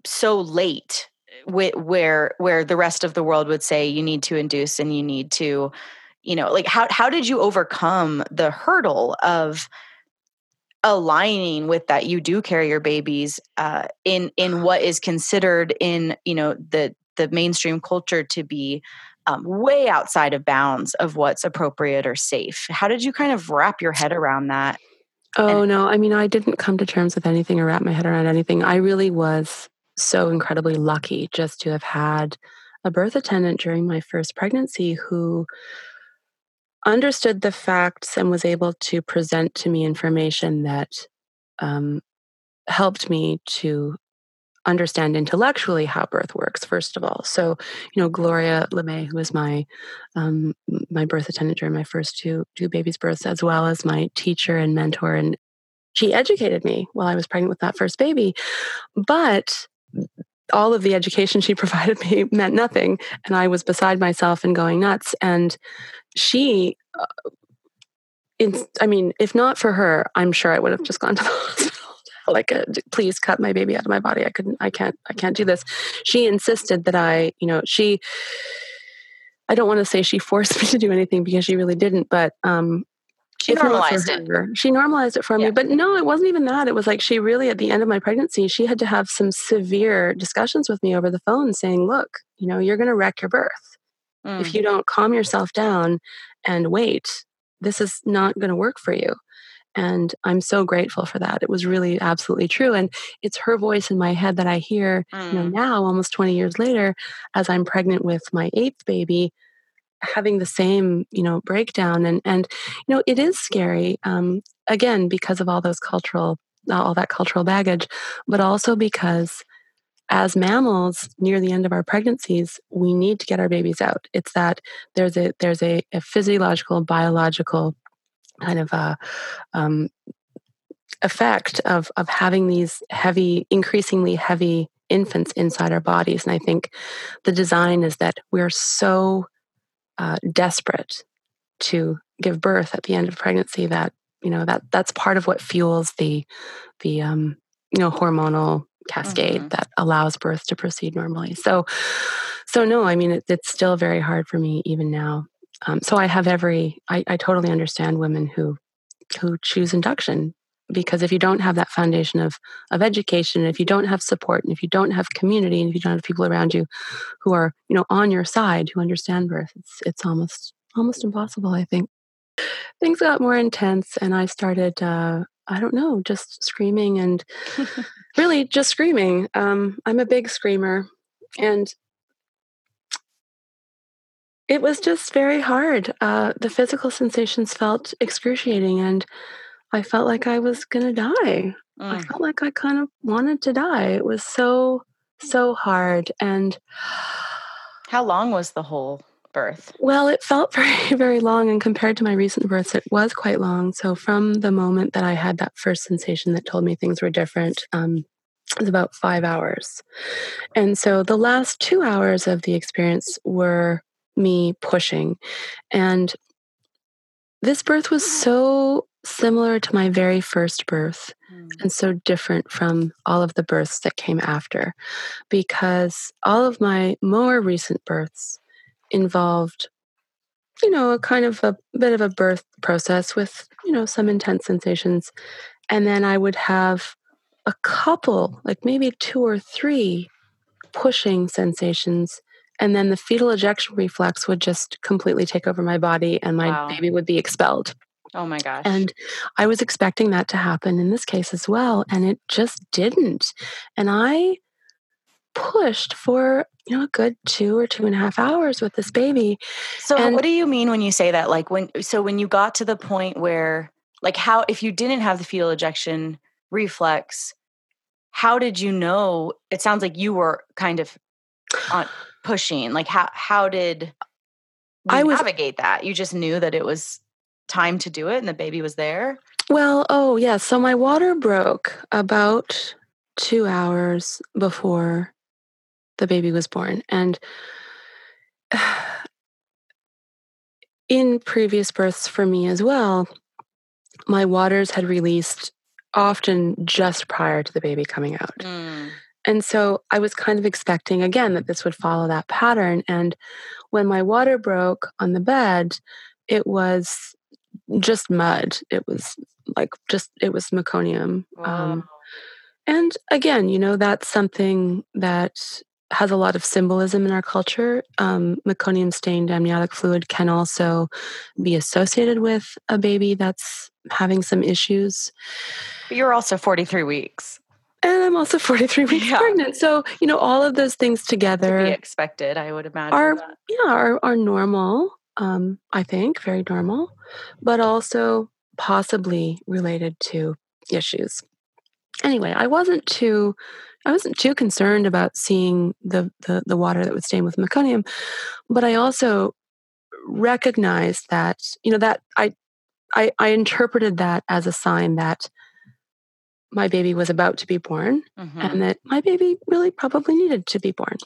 so late where where the rest of the world would say you need to induce and you need to you know like how how did you overcome the hurdle of aligning with that you do carry your babies uh, in in what is considered in you know the the mainstream culture to be um, way outside of bounds of what's appropriate or safe? How did you kind of wrap your head around that Oh, no. I mean, I didn't come to terms with anything or wrap my head around anything. I really was so incredibly lucky just to have had a birth attendant during my first pregnancy who understood the facts and was able to present to me information that um, helped me to understand intellectually how birth works first of all. So you know gloria lemay who was my um, my birth attendant during my first two two babies births as well as my teacher and mentor and she educated me while i was pregnant with that first baby. But all of the education she provided me meant nothing and i was beside myself and going nuts. And she uh, in, i mean if not for her i'm sure i would have just gone to the hospital like a, please cut my baby out of my body i couldn't i can't i can't do this she insisted that i you know she i don't want to say she forced me to do anything because she really didn't but um she normalized it. She normalized it for yeah. me. But no, it wasn't even that. It was like she really, at the end of my pregnancy, she had to have some severe discussions with me over the phone saying, look, you know, you're going to wreck your birth. Mm. If you don't calm yourself down and wait, this is not going to work for you. And I'm so grateful for that. It was really absolutely true. And it's her voice in my head that I hear mm. you know, mm. now, almost 20 years later, as I'm pregnant with my eighth baby, having the same, you know, breakdown. And, and you know, it is scary, um, again, because of all those cultural, all that cultural baggage, but also because as mammals near the end of our pregnancies we need to get our babies out it's that there's a there's a, a physiological biological kind of a um, effect of of having these heavy, increasingly heavy infants inside our bodies. And I think the design is that we're so uh, desperate to give birth at the end of pregnancy that you know that that's part of what fuels the the um, you know hormonal cascade mm-hmm. that allows birth to proceed normally. So, so no, I mean it, it's still very hard for me even now. Um, so I have every I, I totally understand women who who choose induction because if you don't have that foundation of of education if you don't have support and if you don't have community and if you don't have people around you who are you know on your side who understand birth it's it's almost almost impossible i think. Things got more intense and i started uh, i don't know just screaming and really just screaming. Um, i'm a big screamer and it was just very hard uh, the physical sensations felt excruciating and I felt like I was going to die. Mm. I felt like I kind of wanted to die. It was so, so hard. And how long was the whole birth? Well, it felt very, very long. And compared to my recent births, it was quite long. So, from the moment that I had that first sensation that told me things were different, um, it was about five hours. And so, the last two hours of the experience were me pushing. And this birth was so similar to my very first birth mm. and so different from all of the births that came after because all of my more recent births involved you know a kind of a bit of a birth process with you know some intense sensations and then i would have a couple like maybe two or three pushing sensations and then the fetal ejection reflex would just completely take over my body and my wow. baby would be expelled Oh my gosh. And I was expecting that to happen in this case as well. And it just didn't. And I pushed for, you know, a good two or two and a half hours with this baby. So and what do you mean when you say that? Like when so when you got to the point where like how if you didn't have the fetal ejection reflex, how did you know it sounds like you were kind of on pushing. Like how how did I was, navigate that? You just knew that it was time to do it and the baby was there? Well, oh, yeah. So my water broke about two hours before the baby was born. And in previous births for me as well, my waters had released often just prior to the baby coming out. Mm. And so I was kind of expecting again that this would follow that pattern. And when my water broke on the bed, it was just mud. It was like just it was meconium. Wow. Um, and again, you know, that's something that has a lot of symbolism in our culture. Um, meconium stained amniotic fluid can also be associated with a baby that's having some issues. But you're also 43 weeks. And I'm also 43 weeks yeah. pregnant. So, you know, all of those things together. To be expected, I would imagine. Are, that. yeah, are, are normal um, I think, very normal, but also possibly related to issues. Anyway, I wasn't too I wasn't too concerned about seeing the, the, the water that would stain with meconium, but I also recognized that, you know, that I, I I interpreted that as a sign that my baby was about to be born mm-hmm. and that my baby really probably needed to be born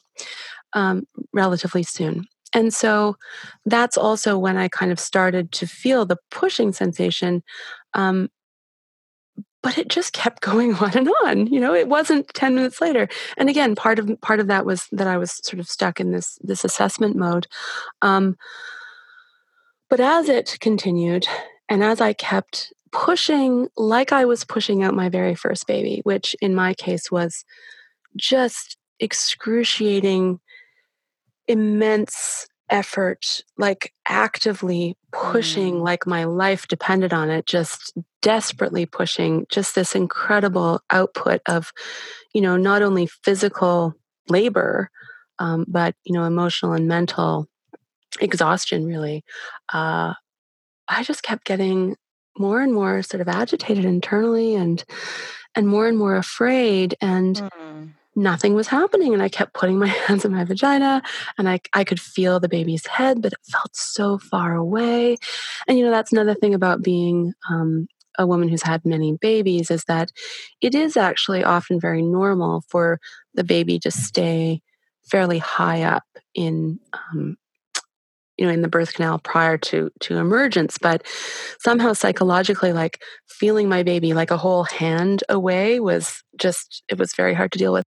um, relatively soon. And so that's also when I kind of started to feel the pushing sensation. Um, but it just kept going on and on. You know, it wasn't 10 minutes later. And again, part of part of that was that I was sort of stuck in this this assessment mode. Um, but as it continued, and as I kept pushing like I was pushing out my very first baby, which in my case was just excruciating immense effort, like actively pushing, mm. like my life depended on it, just desperately pushing, just this incredible output of, you know, not only physical labor, um, but, you know, emotional and mental exhaustion, really. Uh, I just kept getting more and more sort of agitated internally and and more and more afraid and mm nothing was happening. And I kept putting my hands in my vagina and I, I could feel the baby's head, but it felt so far away. And, you know, that's another thing about being um, a woman who's had many babies is that it is actually often very normal for the baby to stay fairly high up in um, you know in the birth canal prior to to emergence but somehow psychologically like feeling my baby like a whole hand away was just it was very hard to deal with.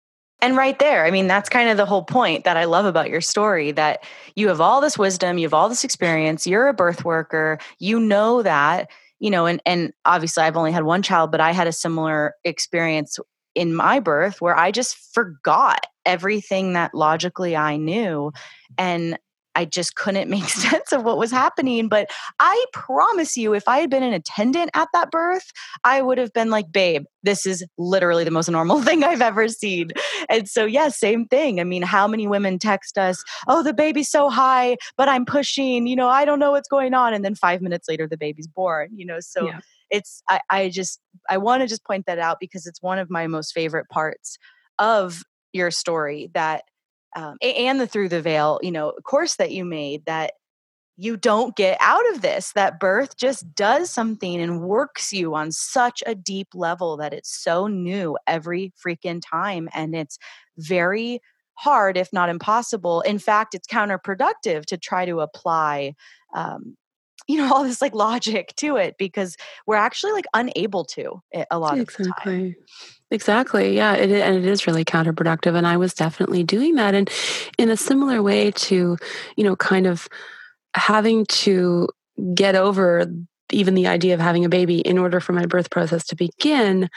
And right there, I mean, that's kind of the whole point that I love about your story that you have all this wisdom, you have all this experience, you're a birth worker, you know that, you know, and and obviously I've only had one child, but I had a similar experience in my birth where I just forgot everything that logically I knew. And I just couldn't make sense of what was happening. But I promise you, if I had been an attendant at that birth, I would have been like, babe, this is literally the most normal thing I've ever seen. And so, yeah, same thing. I mean, how many women text us, oh, the baby's so high, but I'm pushing, you know, I don't know what's going on. And then five minutes later, the baby's born, you know, so. Yeah. It's, I, I just, I want to just point that out because it's one of my most favorite parts of your story that um, and the through the veil you know course that you made that you don't get out of this that birth just does something and works you on such a deep level that it's so new every freaking time and it's very hard if not impossible in fact it's counterproductive to try to apply um, you know all this like logic to it because we're actually like unable to eh, a lot exactly. of the time Exactly. Yeah. It, and it is really counterproductive. And I was definitely doing that. And in a similar way to, you know, kind of having to get over even the idea of having a baby in order for my birth process to begin,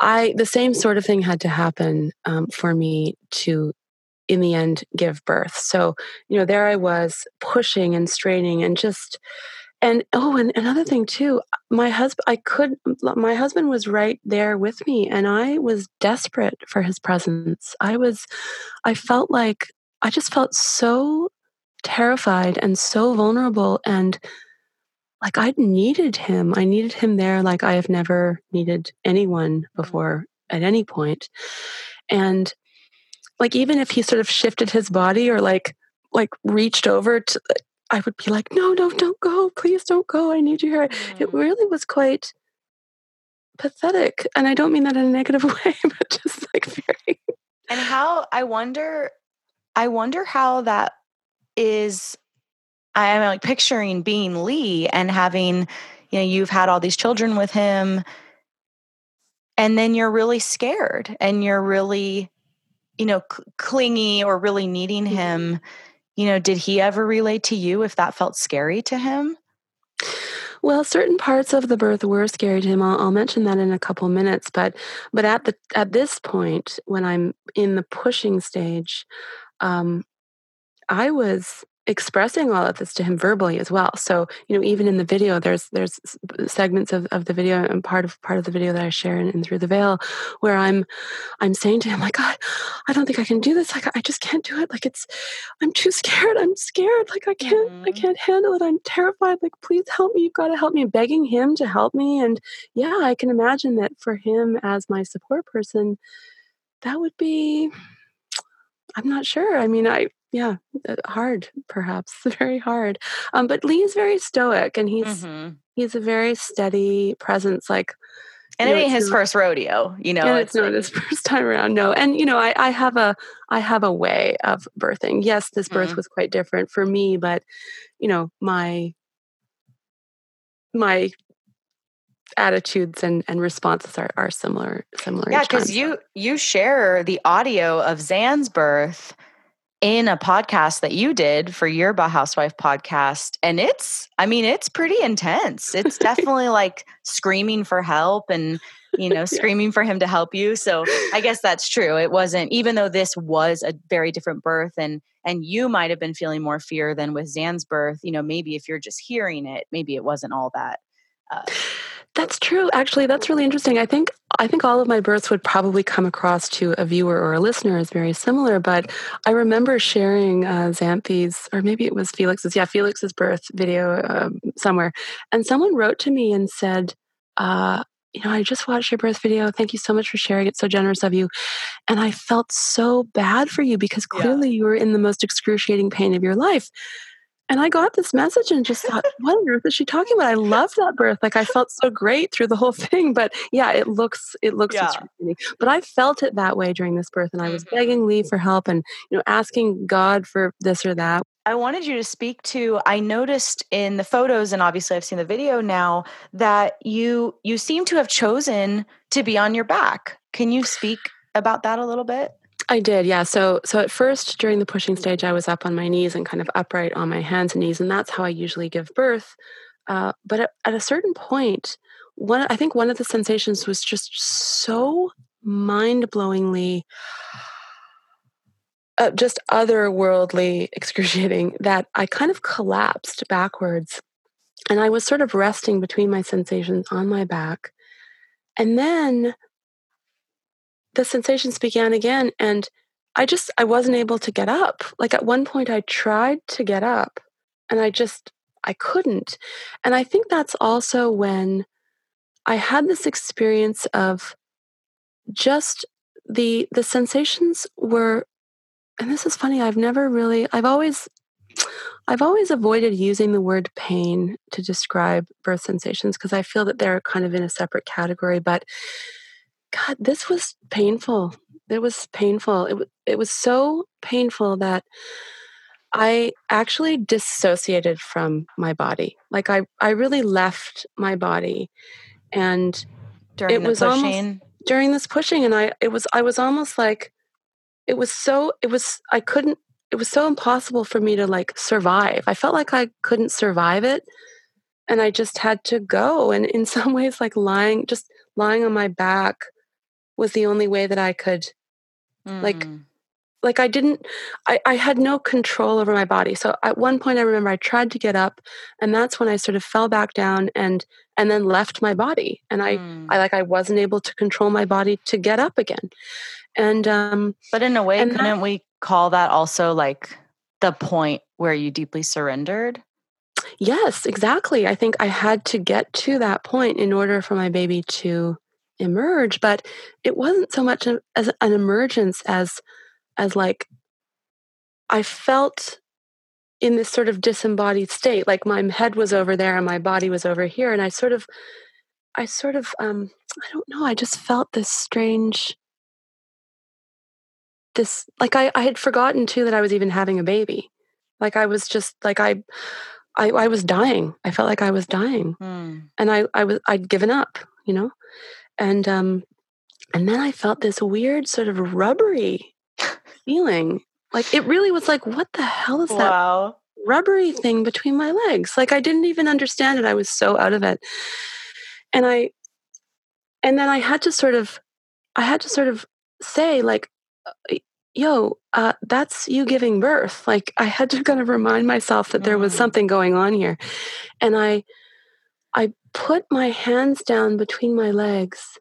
I, the same sort of thing had to happen um, for me to in the end give birth. So, you know, there I was pushing and straining and just and oh and another thing too my husband i could my husband was right there with me and i was desperate for his presence. I was i felt like i just felt so terrified and so vulnerable and like i needed him. I needed him there like i have never needed anyone mm. before at any point. And like even if he sort of shifted his body or like like reached over to I would be like, no, no, don't go. Please don't go. I need you here. Mm. It really was quite pathetic. And I don't mean that in a negative way, but just like very. And how, I wonder, I wonder how that is. I'm like picturing being Lee and having, you know, you've had all these children with him. And then you're really scared and you're really, you know, cl- clingy or really needing mm-hmm. You know, did he ever relate to you if that felt scary to him? Well, certain parts of the birth were scary to him. I'll, I'll, mention that in a couple minutes. But but at the at this point, when I'm in the pushing stage, um, I was expressing all of this to him verbally as well. So, you know, even in the video, there's there's segments of, of the video and part of part of the video that I share in, in through the veil where I'm I'm saying to him, like, God, I don't think I can do this. Like I just can't do it. Like it's I'm too scared. I'm scared. Like I can't mm-hmm. I can't handle it. I'm terrified. Like, please help me. You've got to help me. begging him to help me. And yeah, I can imagine that for him as my support person, that would be I'm not sure. I mean, I yeah, uh, hard perhaps, very hard. Um, but Lee's very stoic, and he's mm-hmm. he's a very steady presence. Like, and it ain't his not, first rodeo, you know. it's, it's not his first time around. No, and you know, I, I have a I have a way of birthing. Yes, this birth mm-hmm. was quite different for me, but you know, my my attitudes and, and responses are, are similar similar yeah because you you share the audio of zan's birth in a podcast that you did for your Housewife podcast. And it's, I mean, it's pretty intense. It's definitely like screaming for help and, you know, screaming for him to help you. So I guess that's true. It wasn't, even though this was a very different birth and, and you might have been feeling more fear than with Zan's birth, you know, maybe if you're just hearing it, maybe it wasn't all that. Uh, that's true. Actually, that's really interesting. I think I think all of my births would probably come across to a viewer or a listener as very similar. But I remember sharing uh, Xanthi's, or maybe it was Felix's, yeah, Felix's birth video um, somewhere, and someone wrote to me and said, uh, "You know, I just watched your birth video. Thank you so much for sharing it. So generous of you." And I felt so bad for you because clearly yeah. you were in the most excruciating pain of your life. And I got this message and just thought, what on earth is she talking about? I loved that birth. Like I felt so great through the whole thing. But yeah, it looks it looks yeah. But I felt it that way during this birth and I was mm-hmm. begging Lee for help and you know asking God for this or that. I wanted you to speak to I noticed in the photos and obviously I've seen the video now that you you seem to have chosen to be on your back. Can you speak about that a little bit? I did, yeah. So so at first during the pushing stage I was up on my knees and kind of upright on my hands and knees and that's how I usually give birth. Uh, but at, at a certain point, one I think one of the sensations was just so mind-blowingly uh, just otherworldly excruciating that I kind of collapsed backwards. And I was sort of resting between my sensations on my back. And then the sensations began again. And I just, I wasn't able to get up. Like at one point, I tried to get up and I just, I couldn't. And I think that's also when I had this experience of just the the sensations were and this is funny i've never really i've always i've always avoided using the word pain to describe birth sensations because i feel that they're kind of in a separate category but god this was painful. It was painful. It, it was so painful that i actually dissociated from my body. Like i i really left my body and during it was pushing. almost during this pushing and i it was i was almost like it was so it was i couldn't it was so impossible for me to like survive. I felt like i couldn't survive it and i just had to go and in some ways like lying just lying on my back was the only way that i could mm. like like i didn't I, I had no control over my body. So at one point i remember i tried to get up and that's when i sort of fell back down and and then left my body. And i mm. i like i wasn't able to control my body to get up again. And um but in a way couldn't that, we call that also like the point where you deeply surrendered? Yes exactly. I think i had to get to that point in order for my baby to emerge but it wasn't so much as an emergence as as like i felt in this sort of disembodied state like my head was over there and my body was over here and i sort of i sort of um i don't know i just felt this strange this like I, I had forgotten too that I was even having a baby. Like I was just like I I, I was dying. I felt like I was dying. Mm. And I, I was I'd given up, you know? And um and then I felt this weird sort of rubbery feeling. Like it really was like, what the hell is wow. that rubbery thing between my legs? Like I didn't even understand it. I was so out of it. And I and then I had to sort of I had to sort of say like yo, uh, that's you giving birth. Like I had to kind of remind myself that there was mm. something going on here. And I I put my hands down between my legs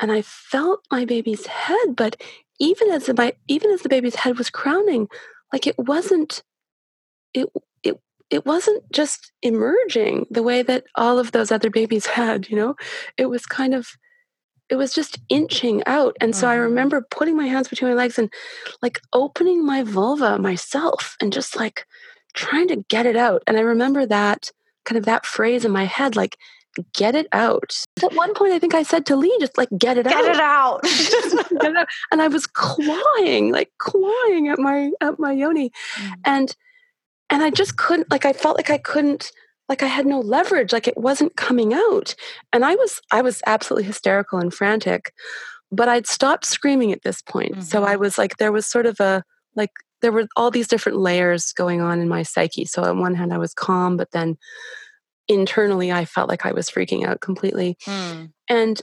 and I felt my baby's head, but even as the, my even as the baby's head was crowning, like it wasn't it it it wasn't just emerging the way that all of those other babies had, you know? It was kind of it was just inching out. And so mm-hmm. I remember putting my hands between my legs and like opening my vulva myself and just like trying to get it out. And I remember that kind of that phrase in my head, like, get it out. At one point, I think I said to Lee, just like, get it get out. It out. get it out. And I was clawing, like clawing at my, at my yoni. Mm-hmm. And, and I just couldn't, like, I felt like I couldn't like I had no leverage, like it wasn't coming out. And I was I was absolutely hysterical and frantic, but I'd stopped screaming at this point. Mm-hmm. So I mm-hmm. was like there was sort of a like there were all these different layers going on in my psyche. So on one hand I was calm, but then internally I felt like I was freaking out completely. Mm. And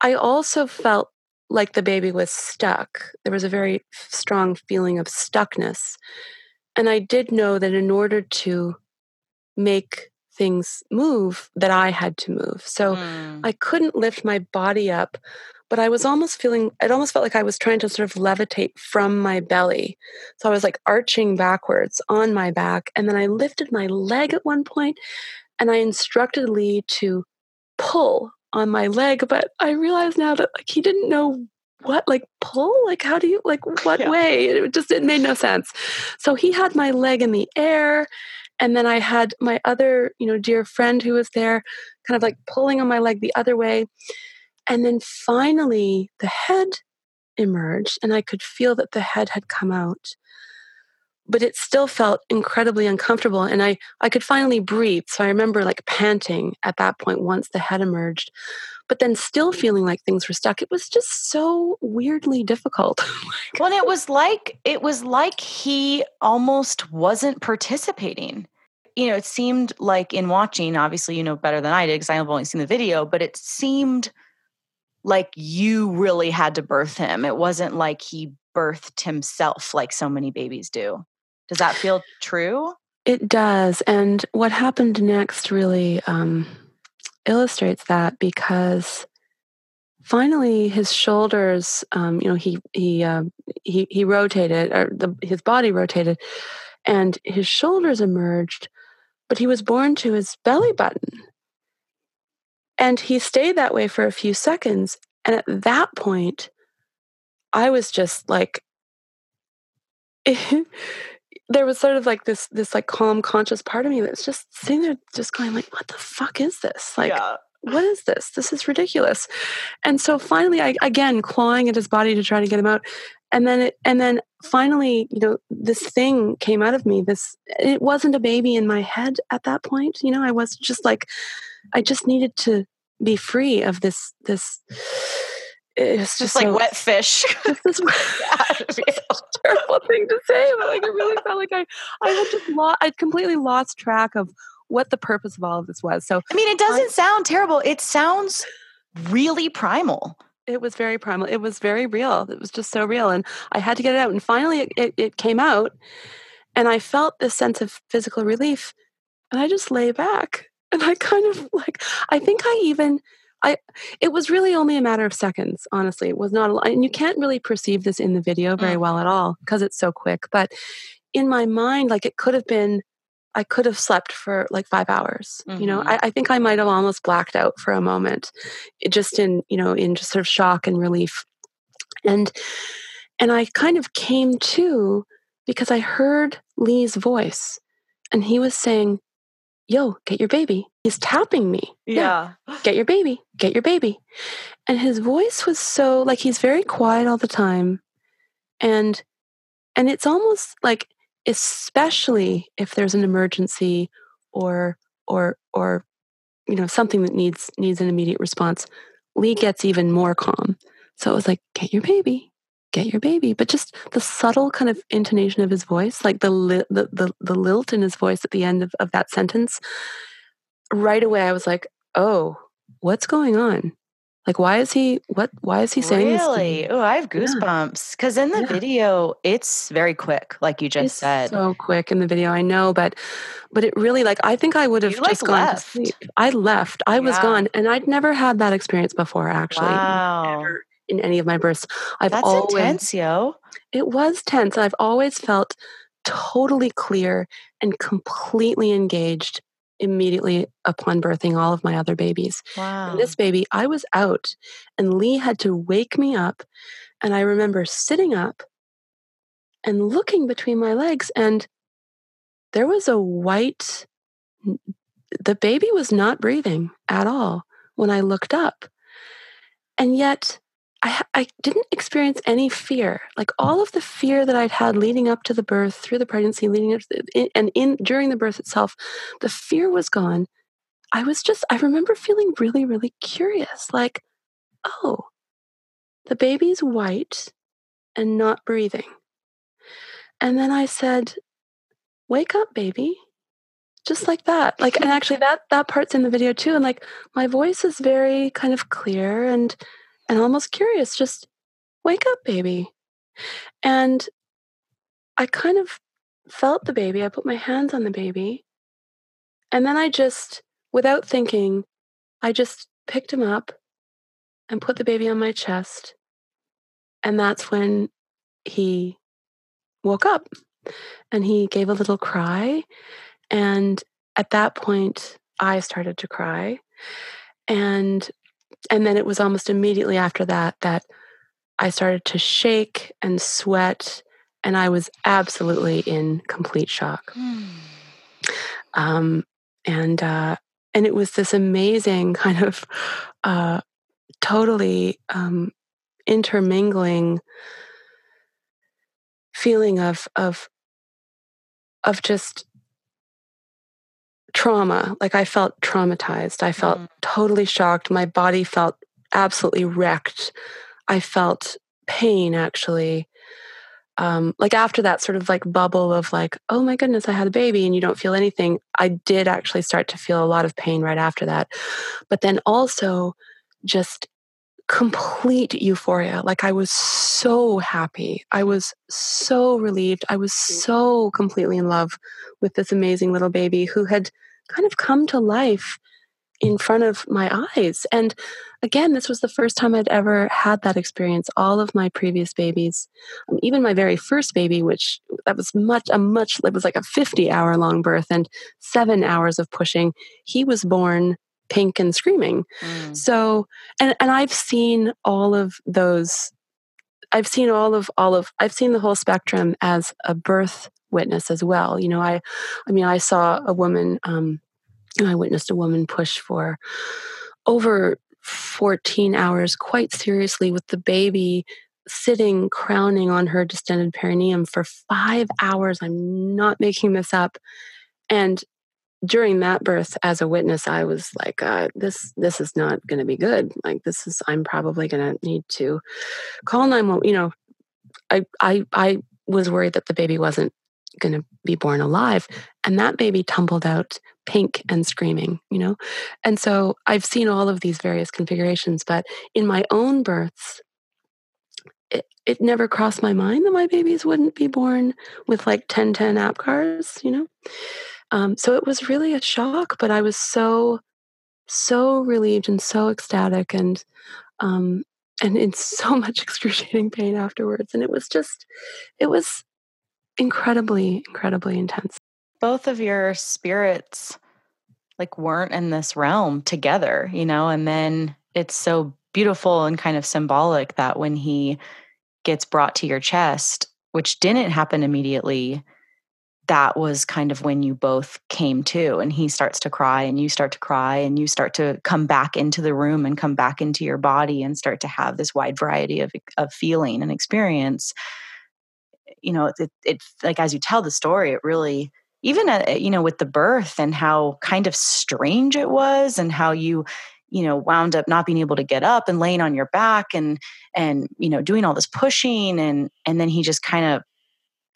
I also felt like the baby was stuck. There was a very strong feeling of stuckness. And I did know that in order to make things move that I had to move. So mm. I couldn't lift my body up, but I was almost feeling, it almost felt like I was trying to sort of levitate from my belly. So I was like arching backwards on my back. And then I lifted my leg at one point and I instructed Lee to pull on my leg. But I realized now that like he didn't know what like pull like how do you like what yeah. way it just it made no sense so he had my leg in the air and then I had my other, you know, dear friend who was there kind of like pulling on my leg the other way. And then finally the head emerged and I could feel that the head had come out. but it still felt incredibly uncomfortable and i i could finally breathe so i remember like panting at that point once the head emerged but then still feeling like things were stuck it was just so weirdly difficult well it was like it was like he almost wasn't participating you know it seemed like in watching obviously you know better than i did because i've only seen the video but it seemed like you really had to birth him it wasn't like he birthed himself like so many babies do does that feel true? It does. And what happened next really um, illustrates that because finally his shoulders, um, you know, he he uh, he he rotated, or the, his body rotated, and his shoulders emerged, but he was born to his belly button, and he stayed that way for a few seconds. And at that point, I was just like. there was sort of like this this like calm conscious part of me that's just sitting there just going like what the fuck is this like yeah. what is this this is ridiculous and so finally i again clawing at his body to try to get him out and then it and then finally you know this thing came out of me this it wasn't a baby in my head at that point you know i was just like i just needed to be free of this this it's just, like wet fish. This is a terrible thing to say, but like it really felt like I, I had just lost, I'd completely lost track of what the purpose of all of this was. So I mean, it doesn't I, sound terrible. It sounds really primal. It was very primal. It was very real. It was just so real, and I had to get it out. And finally, it, it, it came out, and I felt this sense of physical relief, and I just lay back, and I kind of like I think I even I it was really only a matter of seconds, honestly. It was not a, and you can't really perceive this in the video very mm. well at all because it's so quick, but in my mind like it could have been I could have slept for like five hours. Mm-hmm. You know, mm-hmm. I, I, think I might have almost blacked out for a moment, just in you know in just sort of shock and relief, and and I kind of came to because I heard Lee's voice, and he was saying, yo, get your baby. He's tapping me. Yeah. yeah. Get your baby. Get your baby. And his voice was so like he's very quiet all the time. And and it's almost like especially if there's an emergency or or or you know something that needs needs an immediate response, Lee gets even more calm. So it was like, get your baby, get your baby. But just the subtle kind of intonation of his voice like the li- the, the, the lilt in his voice at the end of, of that sentence right away i was like oh what's going on like why is he what why is he saying really oh i have goosebumps because yeah. in the yeah. video it's very quick like you just it's said so quick in the video i know but but it really like i think i would have you, just like, gone left. to sleep i left i was yeah. gone and i'd never had that experience before actually wow. Never, in any of my births. I've That's always, intense, yo. It was tense. I've always felt totally clear and completely engaged immediately upon birthing all of my other babies. Wow. And this baby, I was out and Lee had to wake me up. And I remember sitting up and looking between my legs, and there was a white, the baby was not breathing at all when I looked up. And yet, I, I didn't experience any fear. Like all of the fear that I'd had leading up to the birth, through the pregnancy, leading up the, and in during the birth itself, the fear was gone. I was just, I remember feeling really, really curious. Like, oh, the baby's white and not breathing. And then I said, wake up, baby. Just like that. Like, and actually that, that part's in the video too. And like, my voice is very kind of clear and, and almost curious, just wake up, baby. And I kind of felt the baby. I put my hands on the baby. And then I just, without thinking, I just picked him up and put the baby on my chest. And that's when he woke up and he gave a little cry. And at that point, I started to cry. And and then it was almost immediately after that that I started to shake and sweat, and I was absolutely in complete shock. Mm. Um, and uh, and it was this amazing kind of uh, totally um, intermingling feeling of of of just trauma. Like I felt traumatized. I felt mm. totally shocked. My body felt absolutely wrecked. I felt pain actually. Um, like after that sort of like bubble of like, oh my goodness, I had a baby and you don't feel anything, I did actually start to feel a lot of pain right after that. But then also just complete euphoria. Like I was so happy. I was so relieved. I was so completely in love with this amazing little baby who had kind of come to life in front of my eyes. And again, this was the first time I'd ever had that experience. All of my previous babies, um, even my very first baby, which that was much, a much, it was like a 50 hour long birth and seven hours of pushing. He was born pink and screaming. Mm. So, and, and I've seen all of those. I've seen all of all of I've seen the whole spectrum as a birth witness as well. You know, I I mean I saw a woman um I witnessed a woman push for over 14 hours quite seriously with the baby sitting crowning on her distended perineum for 5 hours. I'm not making this up. And during that birth as a witness i was like uh, this this is not going to be good. Like this is i'm probably going to need to call 911 you know i i i was worried that the baby wasn't going to be born alive and that baby tumbled out pink and screaming you know? And so i've seen all of these various configurations but in my own births it, it never crossed my mind that my babies wouldn't be born with like 10 10 cars you know um, so it was really a shock, but I was so, so relieved and so ecstatic and, um, and in so much excruciating pain afterwards. And it was just, it was incredibly, incredibly intense. Both of your spirits like weren't in this realm together, you know, and then it's so beautiful and kind of symbolic that when he gets brought to your chest, which didn't happen immediately, that was kind of when you both came to and he starts to cry and you start to cry and you start to come back into the room and come back into your body and start to have this wide variety of, of feeling and experience you know it, it like as you tell the story it really even uh, you know with the birth and how kind of strange it was and how you you know wound up not being able to get up and laying on your back and and you know doing all this pushing and and then he just kind of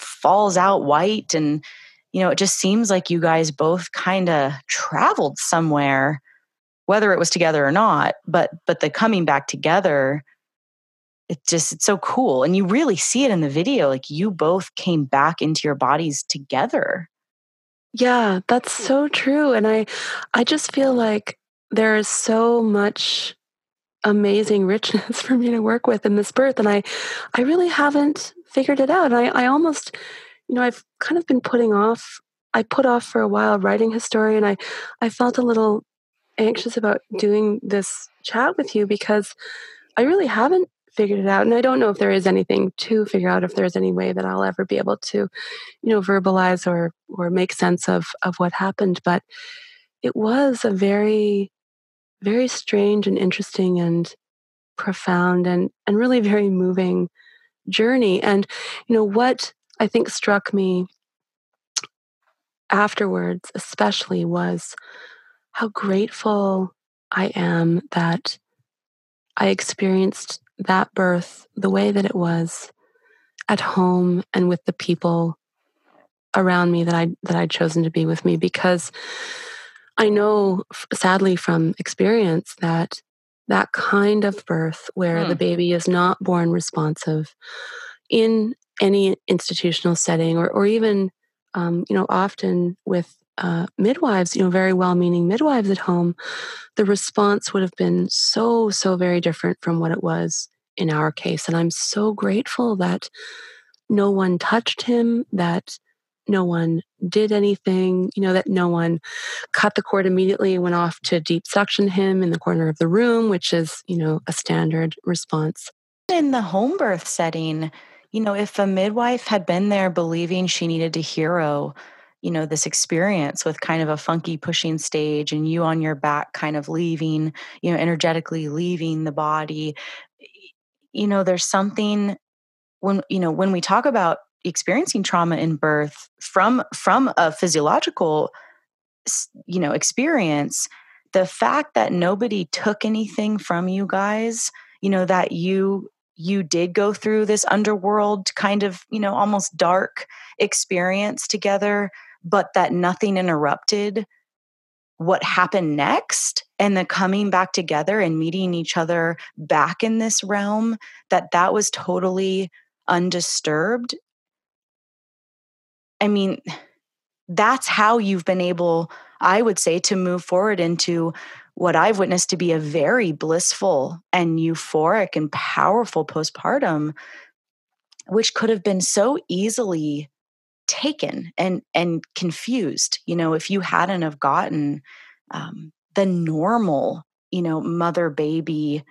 falls out white and you know it just seems like you guys both kind of traveled somewhere whether it was together or not but but the coming back together it just it's so cool and you really see it in the video like you both came back into your bodies together. Yeah that's so true and i i just feel like there is so much amazing richness for me to work with in this birth and i i really haven't figured it out. I, I almost, you know, I've kind of been putting off. I put off for a while writing his story, and I, I felt a little anxious about doing this chat with you because I really haven't figured it out, and I don't know if there is anything to figure out. If there's any way that I'll ever be able to, you know, verbalize or or make sense of of what happened, but it was a very, very strange and interesting and profound and and really very moving journey. And, you know, what I think struck me afterwards, especially, was how grateful I am that I experienced that birth the way that it was at home and with the people around me that I that I'd chosen to be with me because I know sadly from experience that that kind of birth where the hmm. baby is not born responsive in any institutional setting or, or even um, you know often with uh, midwives you know very well-meaning midwives at home the response would have been so so very different from what it was in our case and i'm so grateful that no one touched him that no one did anything, you know, that no one cut the cord immediately went off to deep suction him in the corner of the room, which is, you know, a standard response. In the home birth setting, you know, if a midwife had been there believing she needed to hero, you know, this experience with kind of a funky pushing stage and you on your back kind of leaving, you know, energetically leaving the body, you know, there's something when, you know, when we talk about experiencing trauma in birth from from a physiological you know experience the fact that nobody took anything from you guys you know that you you did go through this underworld kind of you know almost dark experience together but that nothing interrupted what happened next and the coming back together and meeting each other back in this realm that that was totally undisturbed i mean that's how you've been able i would say to move forward into what i've witnessed to be a very blissful and euphoric and powerful postpartum which could have been so easily taken and and confused you know if you hadn't have gotten um, the normal you know mother baby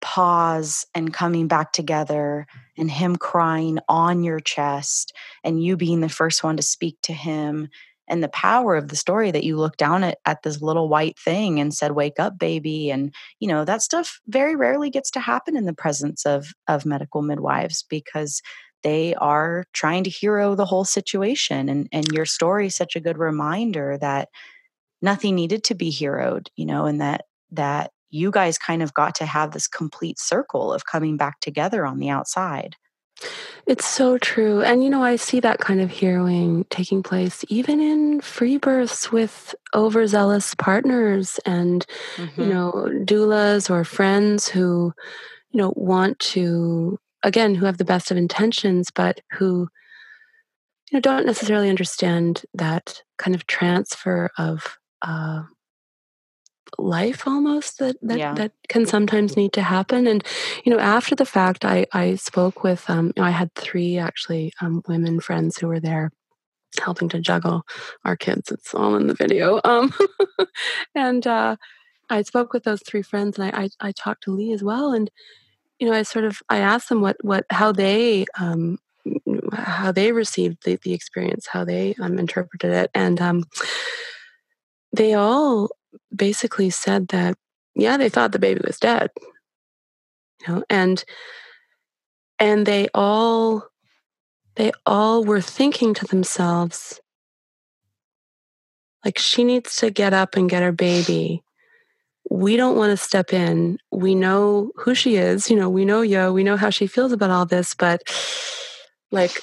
pause and coming back together and him crying on your chest and you being the first one to speak to him and the power of the story that you looked down at, at this little white thing and said wake up baby and you know that stuff very rarely gets to happen in the presence of of medical midwives because they are trying to hero the whole situation and and your story is such a good reminder that nothing needed to be heroed you know and that that you guys kind of got to have this complete circle of coming back together on the outside it's so true. And, you know, I see that kind of heroing taking place even in free births with overzealous partners and, mm-hmm. you know, doulas or friends who, you know, want to again, who have the best of intentions, but who you know don't necessarily understand that kind of transfer of uh, life almost that that, yeah. that can sometimes need to happen and you know after the fact i i spoke with um i had three actually um, women friends who were there helping to juggle our kids it's all in the video um and uh i spoke with those three friends and I, I i talked to lee as well and you know, I sort of I asked them what what how they um, how they received the, the experience, how they um, interpreted it, and um, they all basically said that yeah, they thought the baby was dead, you know, and and they all they all were thinking to themselves like she needs to get up and get her baby we don't want to step in. We know who she is. You know, we know Yo. We know how she feels about all this, but like,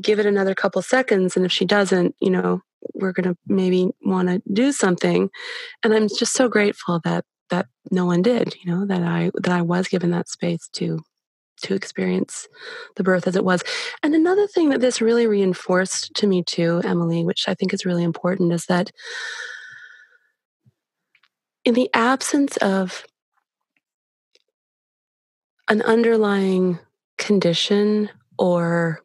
give it another couple seconds. And if she doesn't, you know, we're going to maybe want to do something. And I'm just so grateful that that no one did. You know, that I that I was given that space to to experience the birth as it was. And another thing that this really reinforced to me too, Emilee, which I think is really important, is that in the absence of an underlying condition or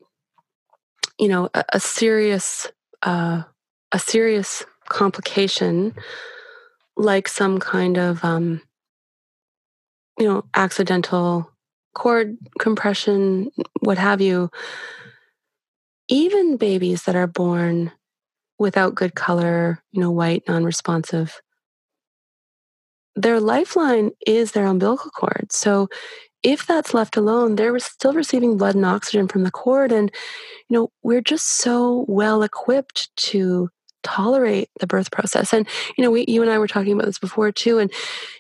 you know a, a serious uh, a serious complication like some kind of um, you know accidental cord compression what have you even babies that are born without good color you know white non-responsive their lifeline is their umbilical cord. So if that's left alone, they're still receiving blood and oxygen from the cord. And, you know, we're just so well equipped to tolerate the birth process. And, you know, we, you and I were talking about this before too. And,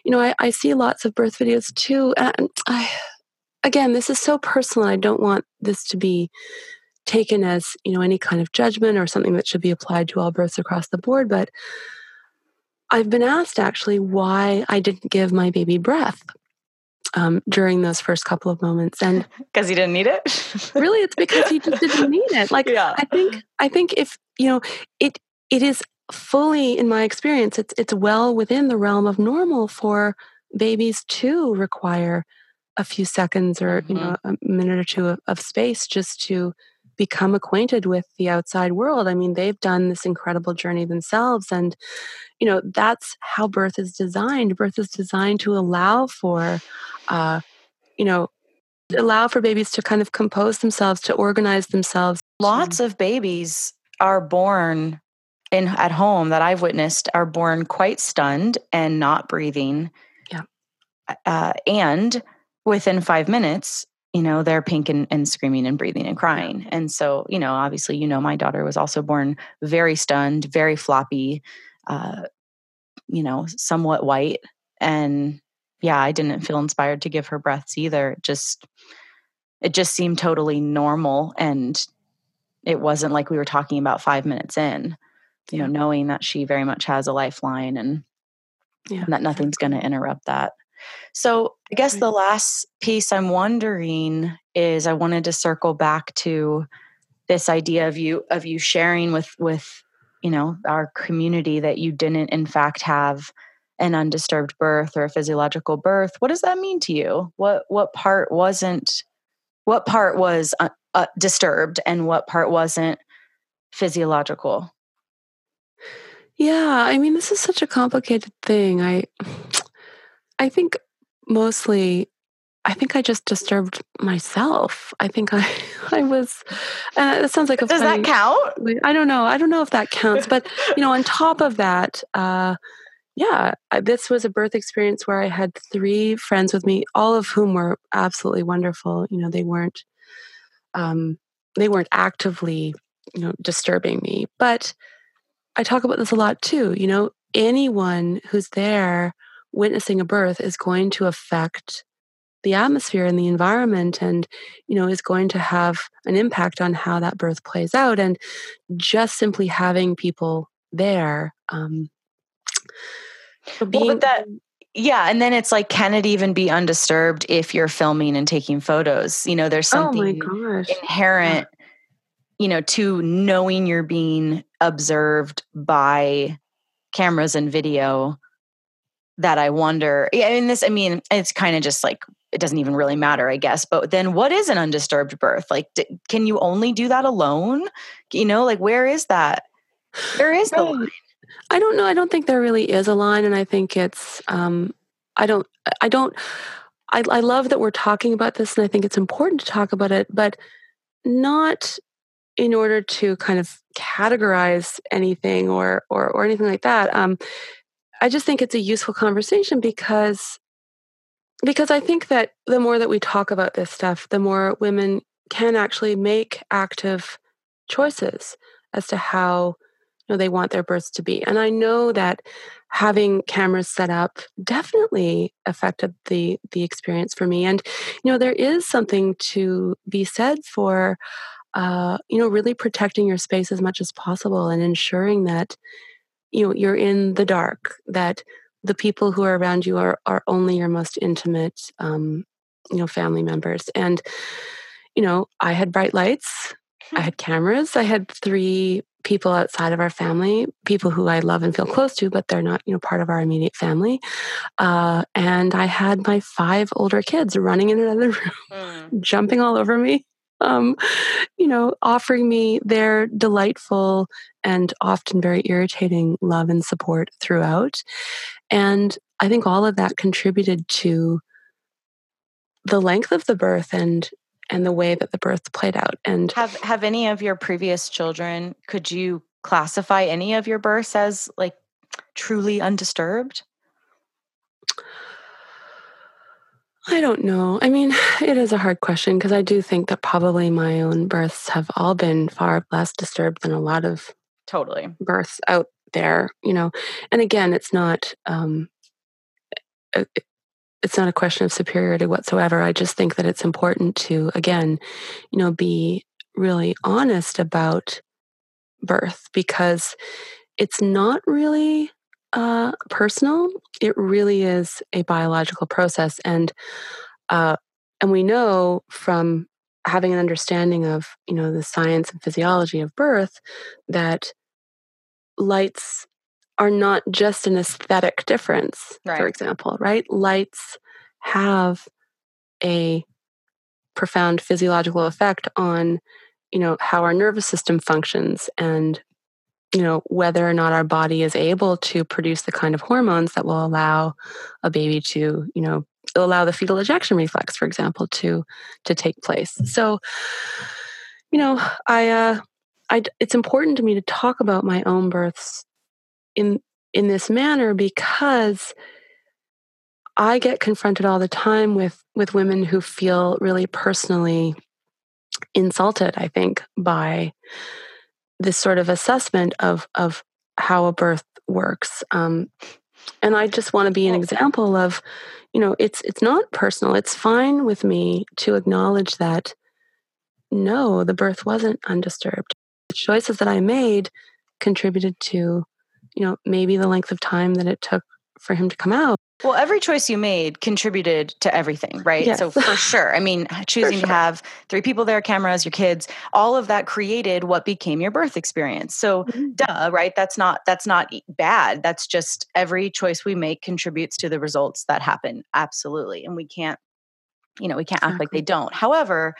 you know, I, I see lots of birth videos too. And I, again, this is so personal. I don't want this to be taken as, you know, any kind of judgment or something that should be applied to all births across the board. But, I've been asked actually why I didn't give my baby breath um, during those first couple of moments, and because he didn't need it. really, it's because he just didn't need it. Like yeah. I think, I think if you know it, it is fully, in my experience, it's it's well within the realm of normal for babies to require a few seconds or mm-hmm. you know a minute or two of, of space just to become acquainted with the outside world. I mean, they've done this incredible journey themselves. And, you know, that's how birth is designed. Birth is designed to allow for, uh, you know, allow for babies to kind of compose themselves, to organize themselves. Lots of babies are born in at home that I've witnessed are born quite stunned and not breathing. Yeah. Uh, and within five minutes you know they're pink and, and screaming and breathing and crying. And so you know obviously you know my daughter was also born very stunned very floppy uh, you know somewhat white. And yeah i didn't feel inspired to give her breaths either. It just it just seemed totally normal and it wasn't like we were talking about five minutes in you know knowing that she very much has a lifeline and, yeah. and that nothing's going to interrupt that so I guess the last piece I'm wondering is I wanted to circle back to this idea of you of you sharing with with you know our community that you didn't in fact have an undisturbed birth or a physiological birth. What does that mean to you? What what part wasn't what part was uh, uh, disturbed and what part wasn't physiological? Yeah, I mean this is such a complicated thing. I I think mostly I think I just disturbed myself. I think I I was uh, that sounds like a Does funny, that count? I don't know. I don't know if that counts, but you know, on top of that, uh yeah, this was a birth experience where I had three friends with me, all of whom were absolutely wonderful. You know, they weren't um they weren't actively, you know, disturbing me. But I talk about this a lot too, you know, anyone who's there witnessing a birth is going to affect the atmosphere and the environment and you know is going to have an impact on how that birth plays out. And just simply having people there um being, well, but that yeah and then it's like can it even be undisturbed if you're filming and taking photos? You know there's oh something oh inherent you know to knowing you're being observed by cameras and video that I wonder. Yeah, and this, I mean, it's kind of just like it doesn't even really matter, I guess. But then, what is an undisturbed birth? Like, d- can you only do that alone? You know, like where is that? There is the line. I don't know. I don't think there really is a line, and I think it's. um I don't. I don't. I, I love that we're talking about this, and I think it's important to talk about it, but not in order to kind of categorize anything or or, or anything like that. Um, I just think it's a useful conversation because because I think that the more that we talk about this stuff, the more women can actually make active choices as to how you know they want their births to be. And I know that having cameras set up definitely affected the the experience for me. And you know there is something to be said for uh, you know really protecting your space as much as possible and ensuring that you know you're in the dark that the people who are around you are are only your most intimate um, you know family members and you know i had bright lights i hmm. had cameras i had three people outside of our family people who i love and feel close to but they're not you know part of our immediate family uh, and i had my five older kids running in another room mm. jumping all over me um, you know, offering me their delightful and often very irritating love and support throughout. And I think all of that contributed to the length of the birth and and the way that the birth played out. And have have any of your previous children? Could you classify any of your births as like truly undisturbed? I don't know. I mean, it is a hard question because I do think that probably my own births have all been far less disturbed than a lot of totally births out there, you know. And again, it's not um it's not a question of superiority whatsoever. I just think that it's important to again, you know, be really honest about birth because it's not really uh, personal. It really is a biological process, and uh, and we know from having an understanding of you know the science and physiology of birth that lights are not just an aesthetic difference. Right. For example, right? Lights have a profound physiological effect on you know how our nervous system functions and you know whether or not our body is able to produce the kind of hormones that will allow a baby to you know allow the fetal ejection reflex for example to to take place. So you know i uh i it's important to me to talk about my own births in in this manner because I get confronted all the time with with women who feel really personally insulted, I think, by this sort of assessment of of how a birth works. Um, and I just want to be an example of, you know, it's it's not personal. It's fine with me to acknowledge that no, the birth wasn't undisturbed. The choices that I made contributed to, you know, maybe the length of time that it took for him to come out. Well, every choice you made contributed to everything, right? Yes. So for sure. I mean, choosing sure. to have three people there, cameras, your kids, all of that created what became your birth experience. So Mhm. duh, right? That's not that's not bad. That's just every choice we make contributes to the results that happen. Absolutely. And we can't you know, we can't act like they don't. However,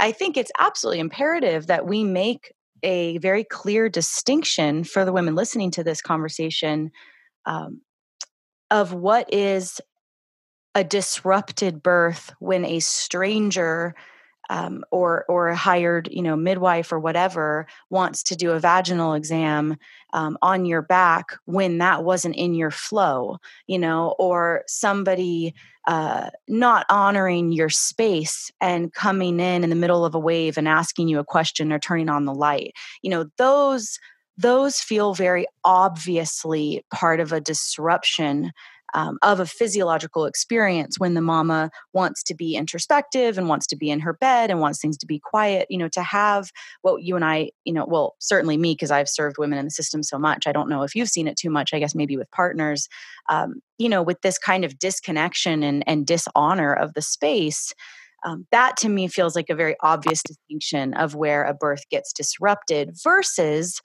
I think it's absolutely imperative that we make a very clear distinction for the women listening to this conversation um, of what is a disrupted birth when a stranger um, or or a hired you know midwife or whatever wants to do a vaginal exam um, on your back when that wasn't in your flow you know or somebody uh, not honoring your space and coming in in the middle of a wave and asking you a question or turning on the light. You know those those feel very obviously part of a disruption um, of a physiological experience when the mama wants to be introspective and wants to be in her bed and wants things to be quiet you know to have what you and i you know well certainly me because i've served women in the system so much i don't know if you've seen it too much i guess maybe with partners um, you know with this kind of disconnection and, and dishonor of the space um, that to me feels like a very obvious distinction of where a birth gets disrupted versus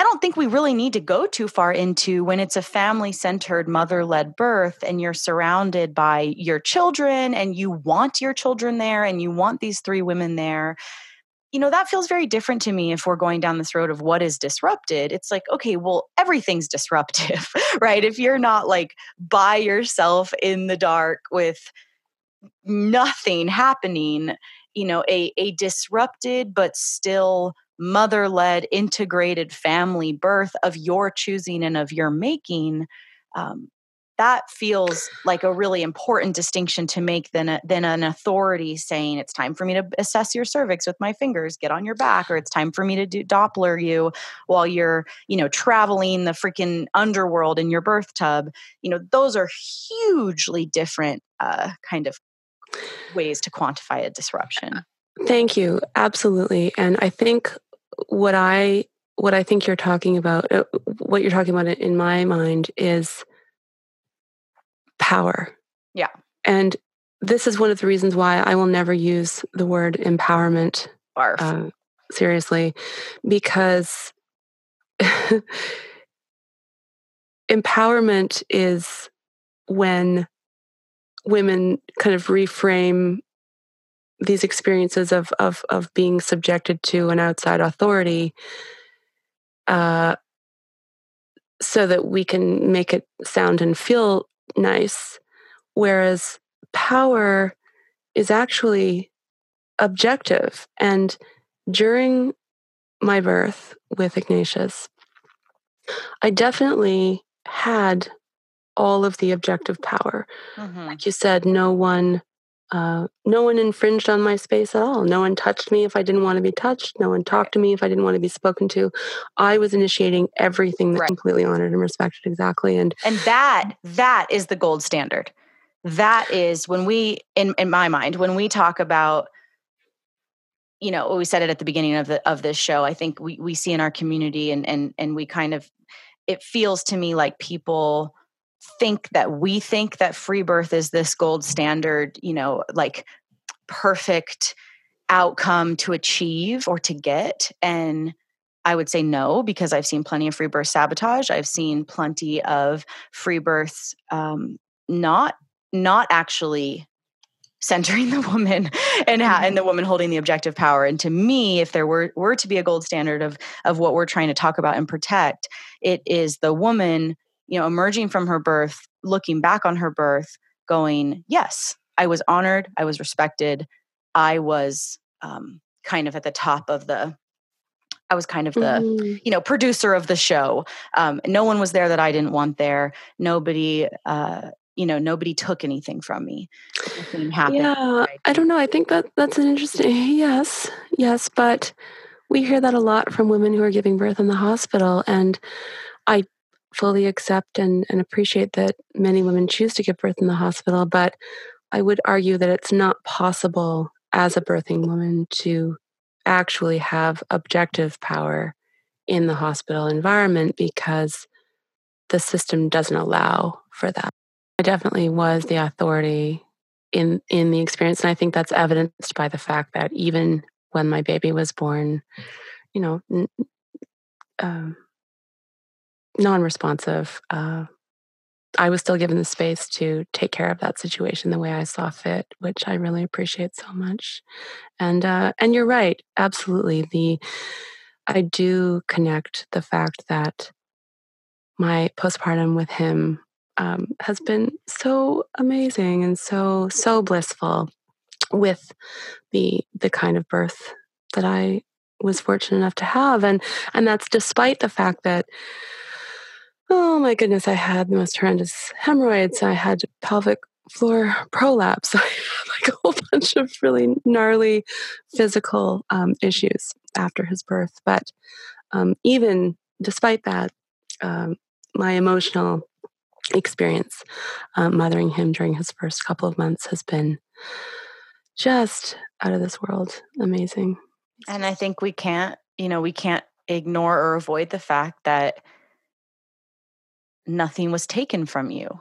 I don't think we really need to go too far into when it's a family centered, mother led birth and you're surrounded by your children and you want your children there and you want these three women there. You know, that feels very different to me if we're going down this road of what is disrupted. It's like, okay, well, everything's disruptive, right? If you're not like by yourself in the dark with nothing happening, you know, a, a disrupted but still mother led integrated family birth of your choosing and of your making, um, that feels like a really important distinction to make than, a, than an authority saying it's time for me to assess your cervix with my fingers, get on your back, or it's time for me to do Doppler you while you're, you know, traveling the freaking underworld in your birth tub. You know, those are hugely different uh, kind of ways to quantify a disruption. Thank you. Absolutely. And I think what I what I think you're talking about, uh, what you're talking about in my mind is power. Yeah. And this is one of the reasons why I will never use the word empowerment uh, seriously, because empowerment is when women kind of reframe these experiences of of of being subjected to an outside authority uh, so that we can make it sound and feel nice. Whereas power is actually objective. And during my birth with ignatius i definitely had all of the objective power. Mhm. like you said, no one, uh, no one infringed on my space at all. No one touched me if I didn't want to be touched. No one talked to me if I didn't want to be spoken to. I was initiating everything that Right. completely honored and respected exactly. And And that that is the gold standard. That is when we in in my mind when we talk about you know we said it at the beginning of the of this show I think we we see in our community and and and we kind of it feels to me like people think that we think that free birth is this gold standard, you know, like perfect outcome to achieve or to get and I would say no because I've seen plenty of free birth sabotage. I've seen plenty of free births um, not not actually centering the woman and ha- and the woman holding the objective power. And to me, if there were were to be a gold standard of of what we're trying to talk about and protect, it is the woman, you know, emerging from her birth, looking back on her birth, going, "Yes, I was honored. I was respected. I was um, kind of at the top of the." I was kind of the Mhm. you know producer of the show um, no one was there that i didn't want there nobody uh, you know nobody took anything from me yeah i don't know i think that that's an interesting yes yes but we hear that a lot from women who are giving birth in the hospital and i fully accept and, and appreciate that many women choose to give birth in the hospital but i would argue that it's not possible as a birthing woman to actually have objective power in the hospital environment because the system doesn't allow for that. I definitely was the authority in in the experience, and I think that's evidenced by the fact that even when my baby was born, you know, um, non-responsive, uh, I was still given the space to take care of that situation the way I saw fit, which I really appreciate so much. And uh, and you're right, absolutely. The I do connect the fact that my postpartum with him um, has been so amazing and so so blissful with the the kind of birth that I was fortunate enough to have and and that's despite the fact that oh my goodness I had the most horrendous hemorrhoids. I had pelvic floor prolapse. I had like a whole bunch of really gnarly physical um, issues after his birth. But um, even despite that um, my emotional experience um, mothering him during his first couple of months has been just out of this world amazing. And i think we can't you know we can't ignore or avoid the fact that nothing was taken from you.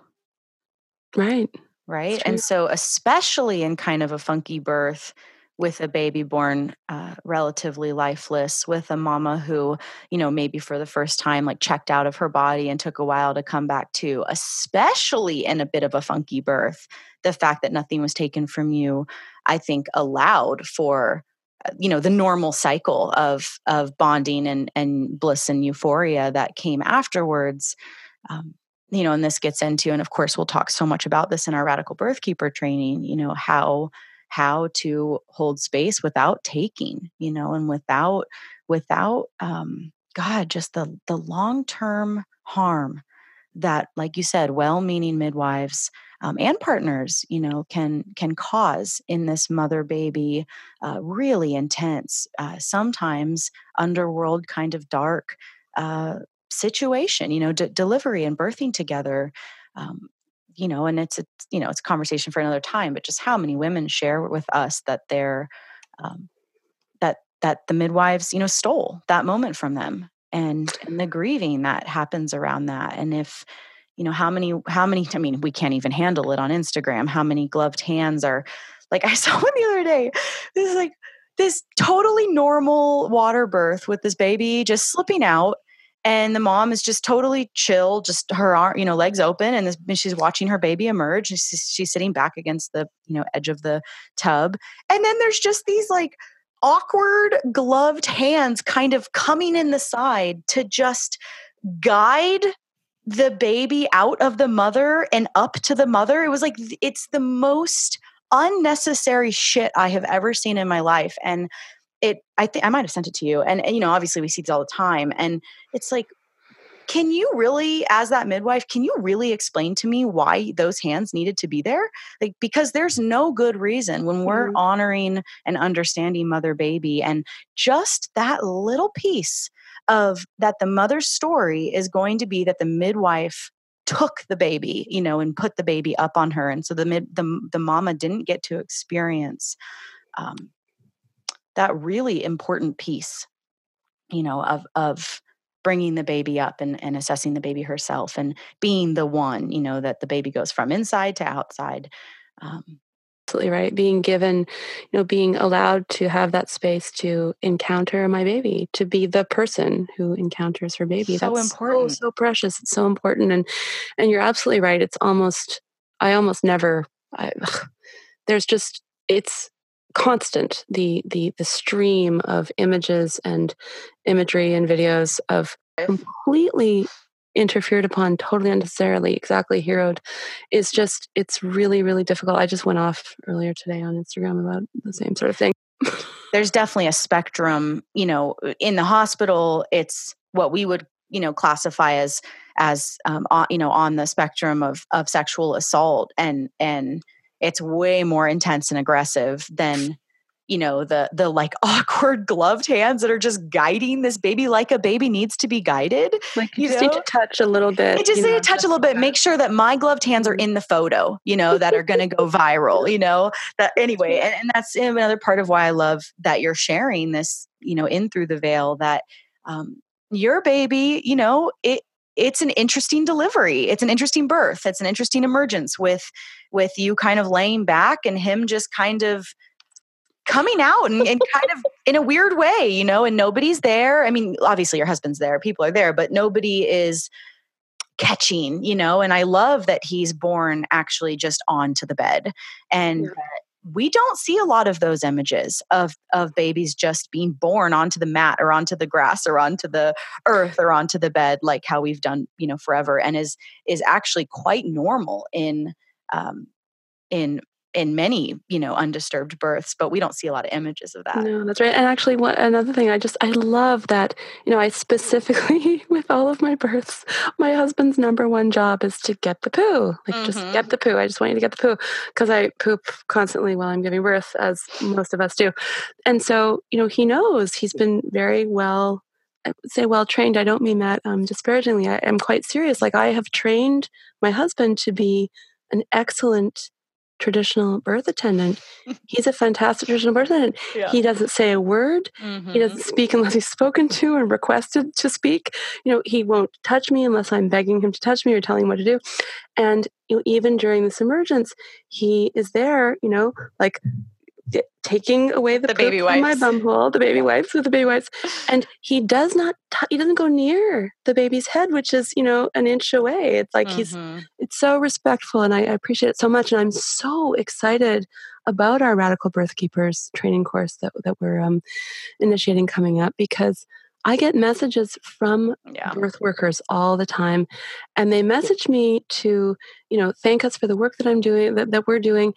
Right. Right? And so especially in kind of a funky birth with a baby born uh, relatively lifeless with a mama who you know maybe for the first time like checked out of her body and took a while to come back to especially in a bit of a funky birth the fact that nothing was taken from you i think allowed for uh, you know the normal cycle of of bonding and and bliss and euphoria that came afterwards um, you know and this gets into and of course we'll talk so much about this in our radical birth keeper training you know how how to hold space without taking you know and without without um god just the the long term harm that like you said well-meaning midwives um, and partners you know can can cause in this mother baby uh, really intense uh, sometimes underworld kind of dark uh, situation you know d- delivery and birthing together um, you know, and it's a you know it's a conversation for another time. But just how many women share with us that they're um, that that the midwives you know stole that moment from them, and and the grieving that happens around that, and if you know how many how many I mean we can't even handle it on Instagram. How many gloved hands are like I saw one the other day. This is like this totally normal water birth with this baby just slipping out and the mom is just totally chill just her arm you know legs open and, this, and she's watching her baby emerge she's, she's sitting back against the you know edge of the tub and then there's just these like awkward gloved hands kind of coming in the side to just guide the baby out of the mother and up to the mother. It was like it's the most unnecessary shit i have ever seen in my life and it i think i might have sent it to you and, and you know obviously we see this all the time and it's like can you really as that midwife can you really explain to me why those hands needed to be there like because there's no good reason when we're mm-hmm. honoring and understanding mother baby and just that little piece of that the mother's story is going to be that the midwife took the baby you know and put the baby up on her and so the mid the, the mama didn't get to experience um, that really important piece you know of of bringing the baby up and, and assessing the baby herself and being the one you know that the baby goes from inside to outside um, absolutely right being given you know being allowed to have that space to encounter my baby to be the person who encounters her baby. That's so that's important. so, so precious it's so important and and you're absolutely right it's almost i almost never I, ugh, there's just it's constant the the the stream of images and imagery and videos of completely interfered upon totally unnecessarily exactly heroed is just it's really really difficult. I just went off earlier today on instagram about the same sort of thing. There's definitely a spectrum you know in the hospital it's what we would you know classify as as um, on, you know on the spectrum of of sexual assault and and it's way more intense and aggressive than you know the the like awkward gloved hands that are just guiding this baby like a baby needs to be guided like you, you just know? need to touch a little bit I just need know, to touch a little bit. Make sure that my gloved hands are in the photo you know that are going to go viral you know? That anyway and, and, that's another part of why i love that you're sharing this you know in through the veil that um, your baby you know it it's an interesting delivery it's an interesting birth it's an interesting emergence with with you kind of laying back and him just kind of coming out and, and kind of in a weird way, you know, and nobody's there. I mean, obviously your husband's there, people are there, but nobody is catching, you know, and I love that he's born actually just onto the bed. And yeah. We don't see a lot of those images of of babies just being born onto the mat or onto the grass or onto the earth or onto the bed like how we've done, you know, forever and is is actually quite normal in um, in in many you know undisturbed births but we don't see a lot of images of that no that's right and actually another thing i just i love that you know i specifically with all of my births my husband's number one job is to get the poo like mm-hmm. just get the poo i just want you to get the poo because i poop constantly while i'm giving birth as most of us do and so you know he knows he's been very well I would say well trained. I don't mean that um, disparagingly. I am quite serious. Like I have trained my husband to be an excellent traditional birth attendant. He's a fantastic traditional birth attendant. Yeah. He doesn't say a word. Mm-hmm. He doesn't speak unless he's spoken to and requested to speak. You know, he won't touch me unless I'm begging him to touch me or telling him what to do. And you know, even during this emergence, he is there, you know, like taking away the, the baby wipes. from my bumhole, the baby wipes with the baby wipes, and he does not. T- he doesn't go near the baby's head, which is you know an inch away. It's like mm-hmm. he's. It's so respectful, and I, I appreciate it so much. And I'm so excited about our Radical Birth Keepers training course that that we're um, initiating coming up because I get messages from yeah. birth workers all the time, and they message me to, you know, thank us for the work that I'm doing, that, that we're doing,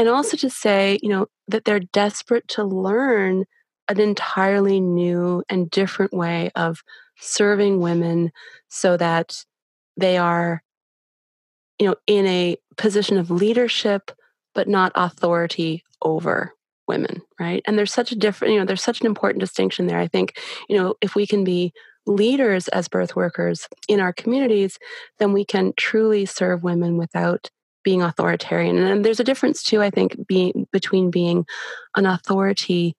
and also to say, you know, that they're desperate to learn an entirely new and different way of serving women so that they are, you know, in a position of leadership, but not authority over women, right? And there's such a different, you know, there's such an important distinction there. I think, you know, if we can be leaders as birth workers in our communities, then we can truly serve women without being authoritarian. And there's a difference too, I think, being between being an authority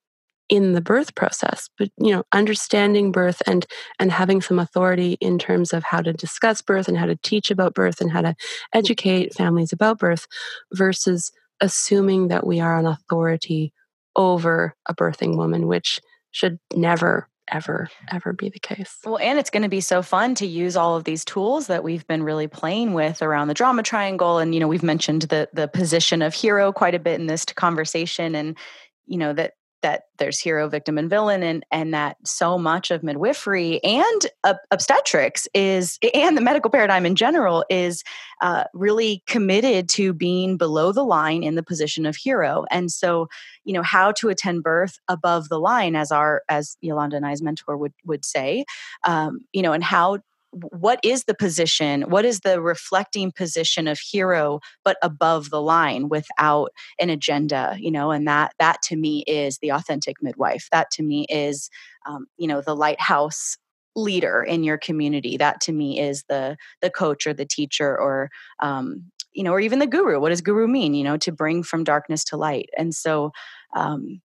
in the birth process but you know understanding birth and and having some authority in terms of how to discuss birth and how to teach about birth and how to educate families about birth versus assuming that we are an authority over a birthing woman, which should never ever ever be the case. Well, and it's going to be so fun to use all of these tools that we've been really playing with around the drama triangle and you know, we've mentioned the the position of hero quite a bit in this conversation and you know that that there's hero, victim, and villain, and and that so much of midwifery and obstetrics is, and the medical paradigm in general is uh, really committed to being below the line in the position of hero. And so, you know, how to attend birth above the line, as our as Yolanda and I's mentor would would say, um, you know, and how what is the position what is the reflecting position of hero but above the line without an agenda you know and that that to me is the authentic midwife. That to me is um, you know the lighthouse leader in your community. That to me is the the coach or the teacher or um, you know or even the guru. What does guru mean you know to bring from darkness to light? And so um,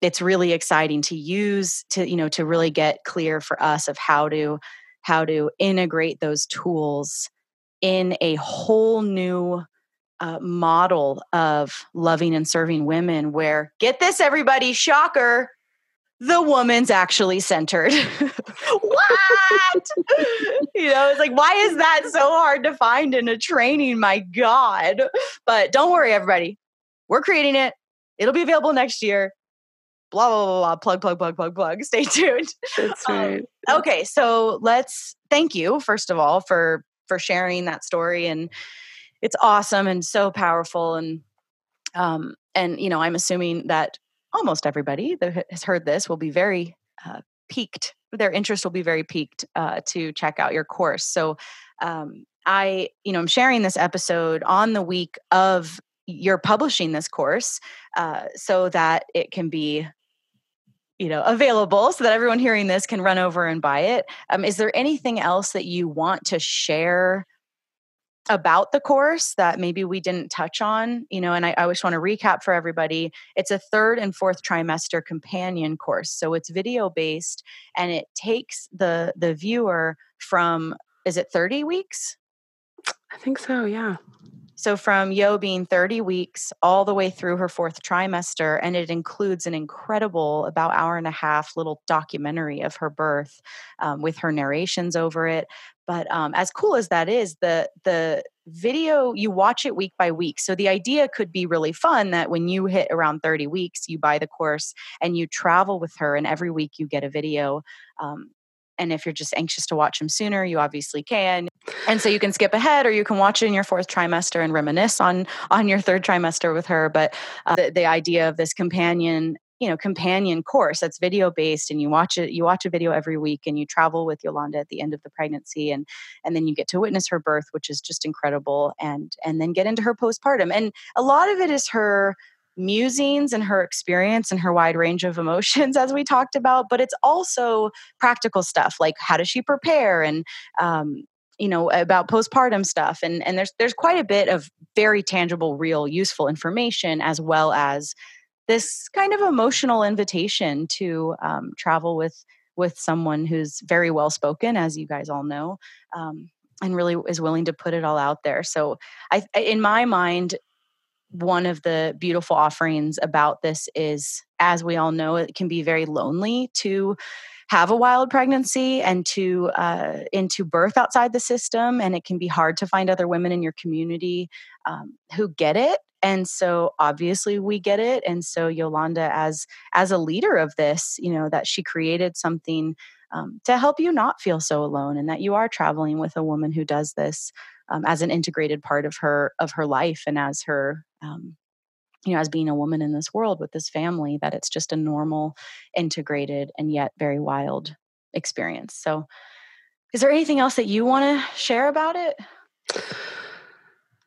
it's really exciting to use to you know to really get clear for us of how to how to integrate those tools in a whole new uh, model of loving and serving women where get this everybody shocker the woman's actually centered. What? You know it's like why is that so hard to find in a training? My god. But don't worry everybody. We're creating it. It'll be available next year blah blah blah, blah plug plug plug plug plug stay tuned That's um, right. Um, okay so let's thank you first of all for for sharing that story and it's awesome and so powerful and um and you know i'm assuming that almost everybody that has heard this will be very uh, piqued their interest will be very piqued uh, to check out your course. So um, I, you know, I'm sharing this episode on the week of you're publishing this course uh, so that it can be you know available so that everyone hearing this can run over and buy it. Um, is there anything else that you want to share about the course that maybe we didn't touch on? You know and i, I just want to recap for everybody it's a third and fourth trimester companion course so it's video based and it takes the the viewer from is it 30 weeks? I think so yeah so from Yo being 30 weeks all the way through her fourth trimester, and it includes an incredible about hour and a half little documentary of her birth um, with her narrations over it. But um, as cool as that is, the the video you watch it week by week. So the idea could be really fun that when you hit around 30 weeks, you buy the course and you travel with her, and every week you get a video. Um, and if you're just anxious to watch them sooner, you obviously can. And so you can skip ahead or you can watch it in your fourth trimester and reminisce on on your third trimester with her. But uh, the, the idea of this companion you know companion course that's video based and you watch it you watch a video every week and you travel with yolanda at the end of the pregnancy and and then you get to witness her birth which is just incredible and and then get into her postpartum and a lot of it is her musings and her experience and her wide range of emotions as we talked about but it's also practical stuff like how does she prepare and um, you know about postpartum stuff and and there's there's quite a bit of very tangible real useful information as well as this kind of emotional invitation to um, travel with with someone who's very well spoken as you guys all know um, and really is willing to put it all out there. So i in my mind one of the beautiful offerings about this is, as we all know, it can be very lonely to have a wild pregnancy and to uh, into birth outside the system, and it can be hard to find other women in your community um, who get it. And so, obviously, we get it. And so, Yolanda, as as a leader of this, you know that she created something um, to help you not feel so alone, and that you are traveling with a woman who does this um, as an integrated part of her of her life and as her um, you know as being a woman in this world with this family that it's just a normal integrated and yet very wild experience. So is there anything else that you want to share about it?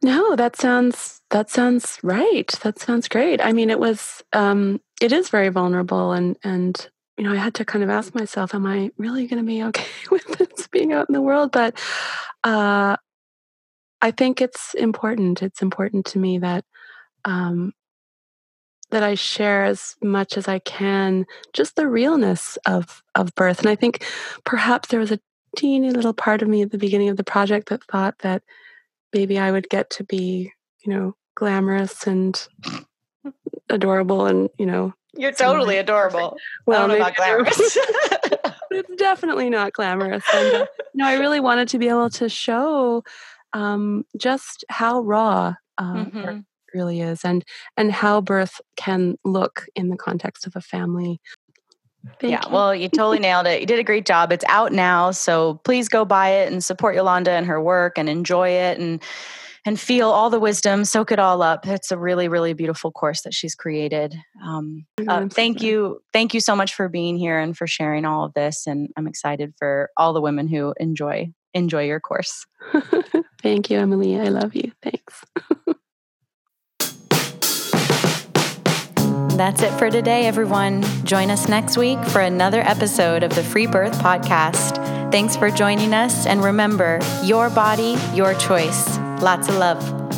No that sounds that sounds right. That sounds great. I mean it was um it is very vulnerable and and you know i had to kind of ask myself am i really going to be okay with this being out in the world? But uh I think it's important. It's important to me that um, that I share as much as I can just the realness of of birth. And I think perhaps there was a teeny little part of me at the beginning of the project that thought that maybe I would get to be, you know, glamorous and adorable and, you know, you're totally adorable. Well, not glamorous. it's definitely not glamorous. And, uh, you know, I really wanted to be able to show um, just how raw uh, mm-hmm. really is and and how birth can look in the context of a family Thank yeah, you. well, you totally nailed it. You did a great job. It's out now, so please go buy it and support Yolanda and her work and enjoy it and and feel all the wisdom, soak it all up. It's a really, really beautiful course that she's created. Um, uh, thank you, thank you so much for being here and for sharing all of this. And I'm excited for all the women who enjoy enjoy your course. Thank you, Emilee. I love you. Thanks. That's it for today, everyone. Join us next week for another episode of the Free Birth Podcast. Thanks for joining us, and remember your body, your choice. Lots of love.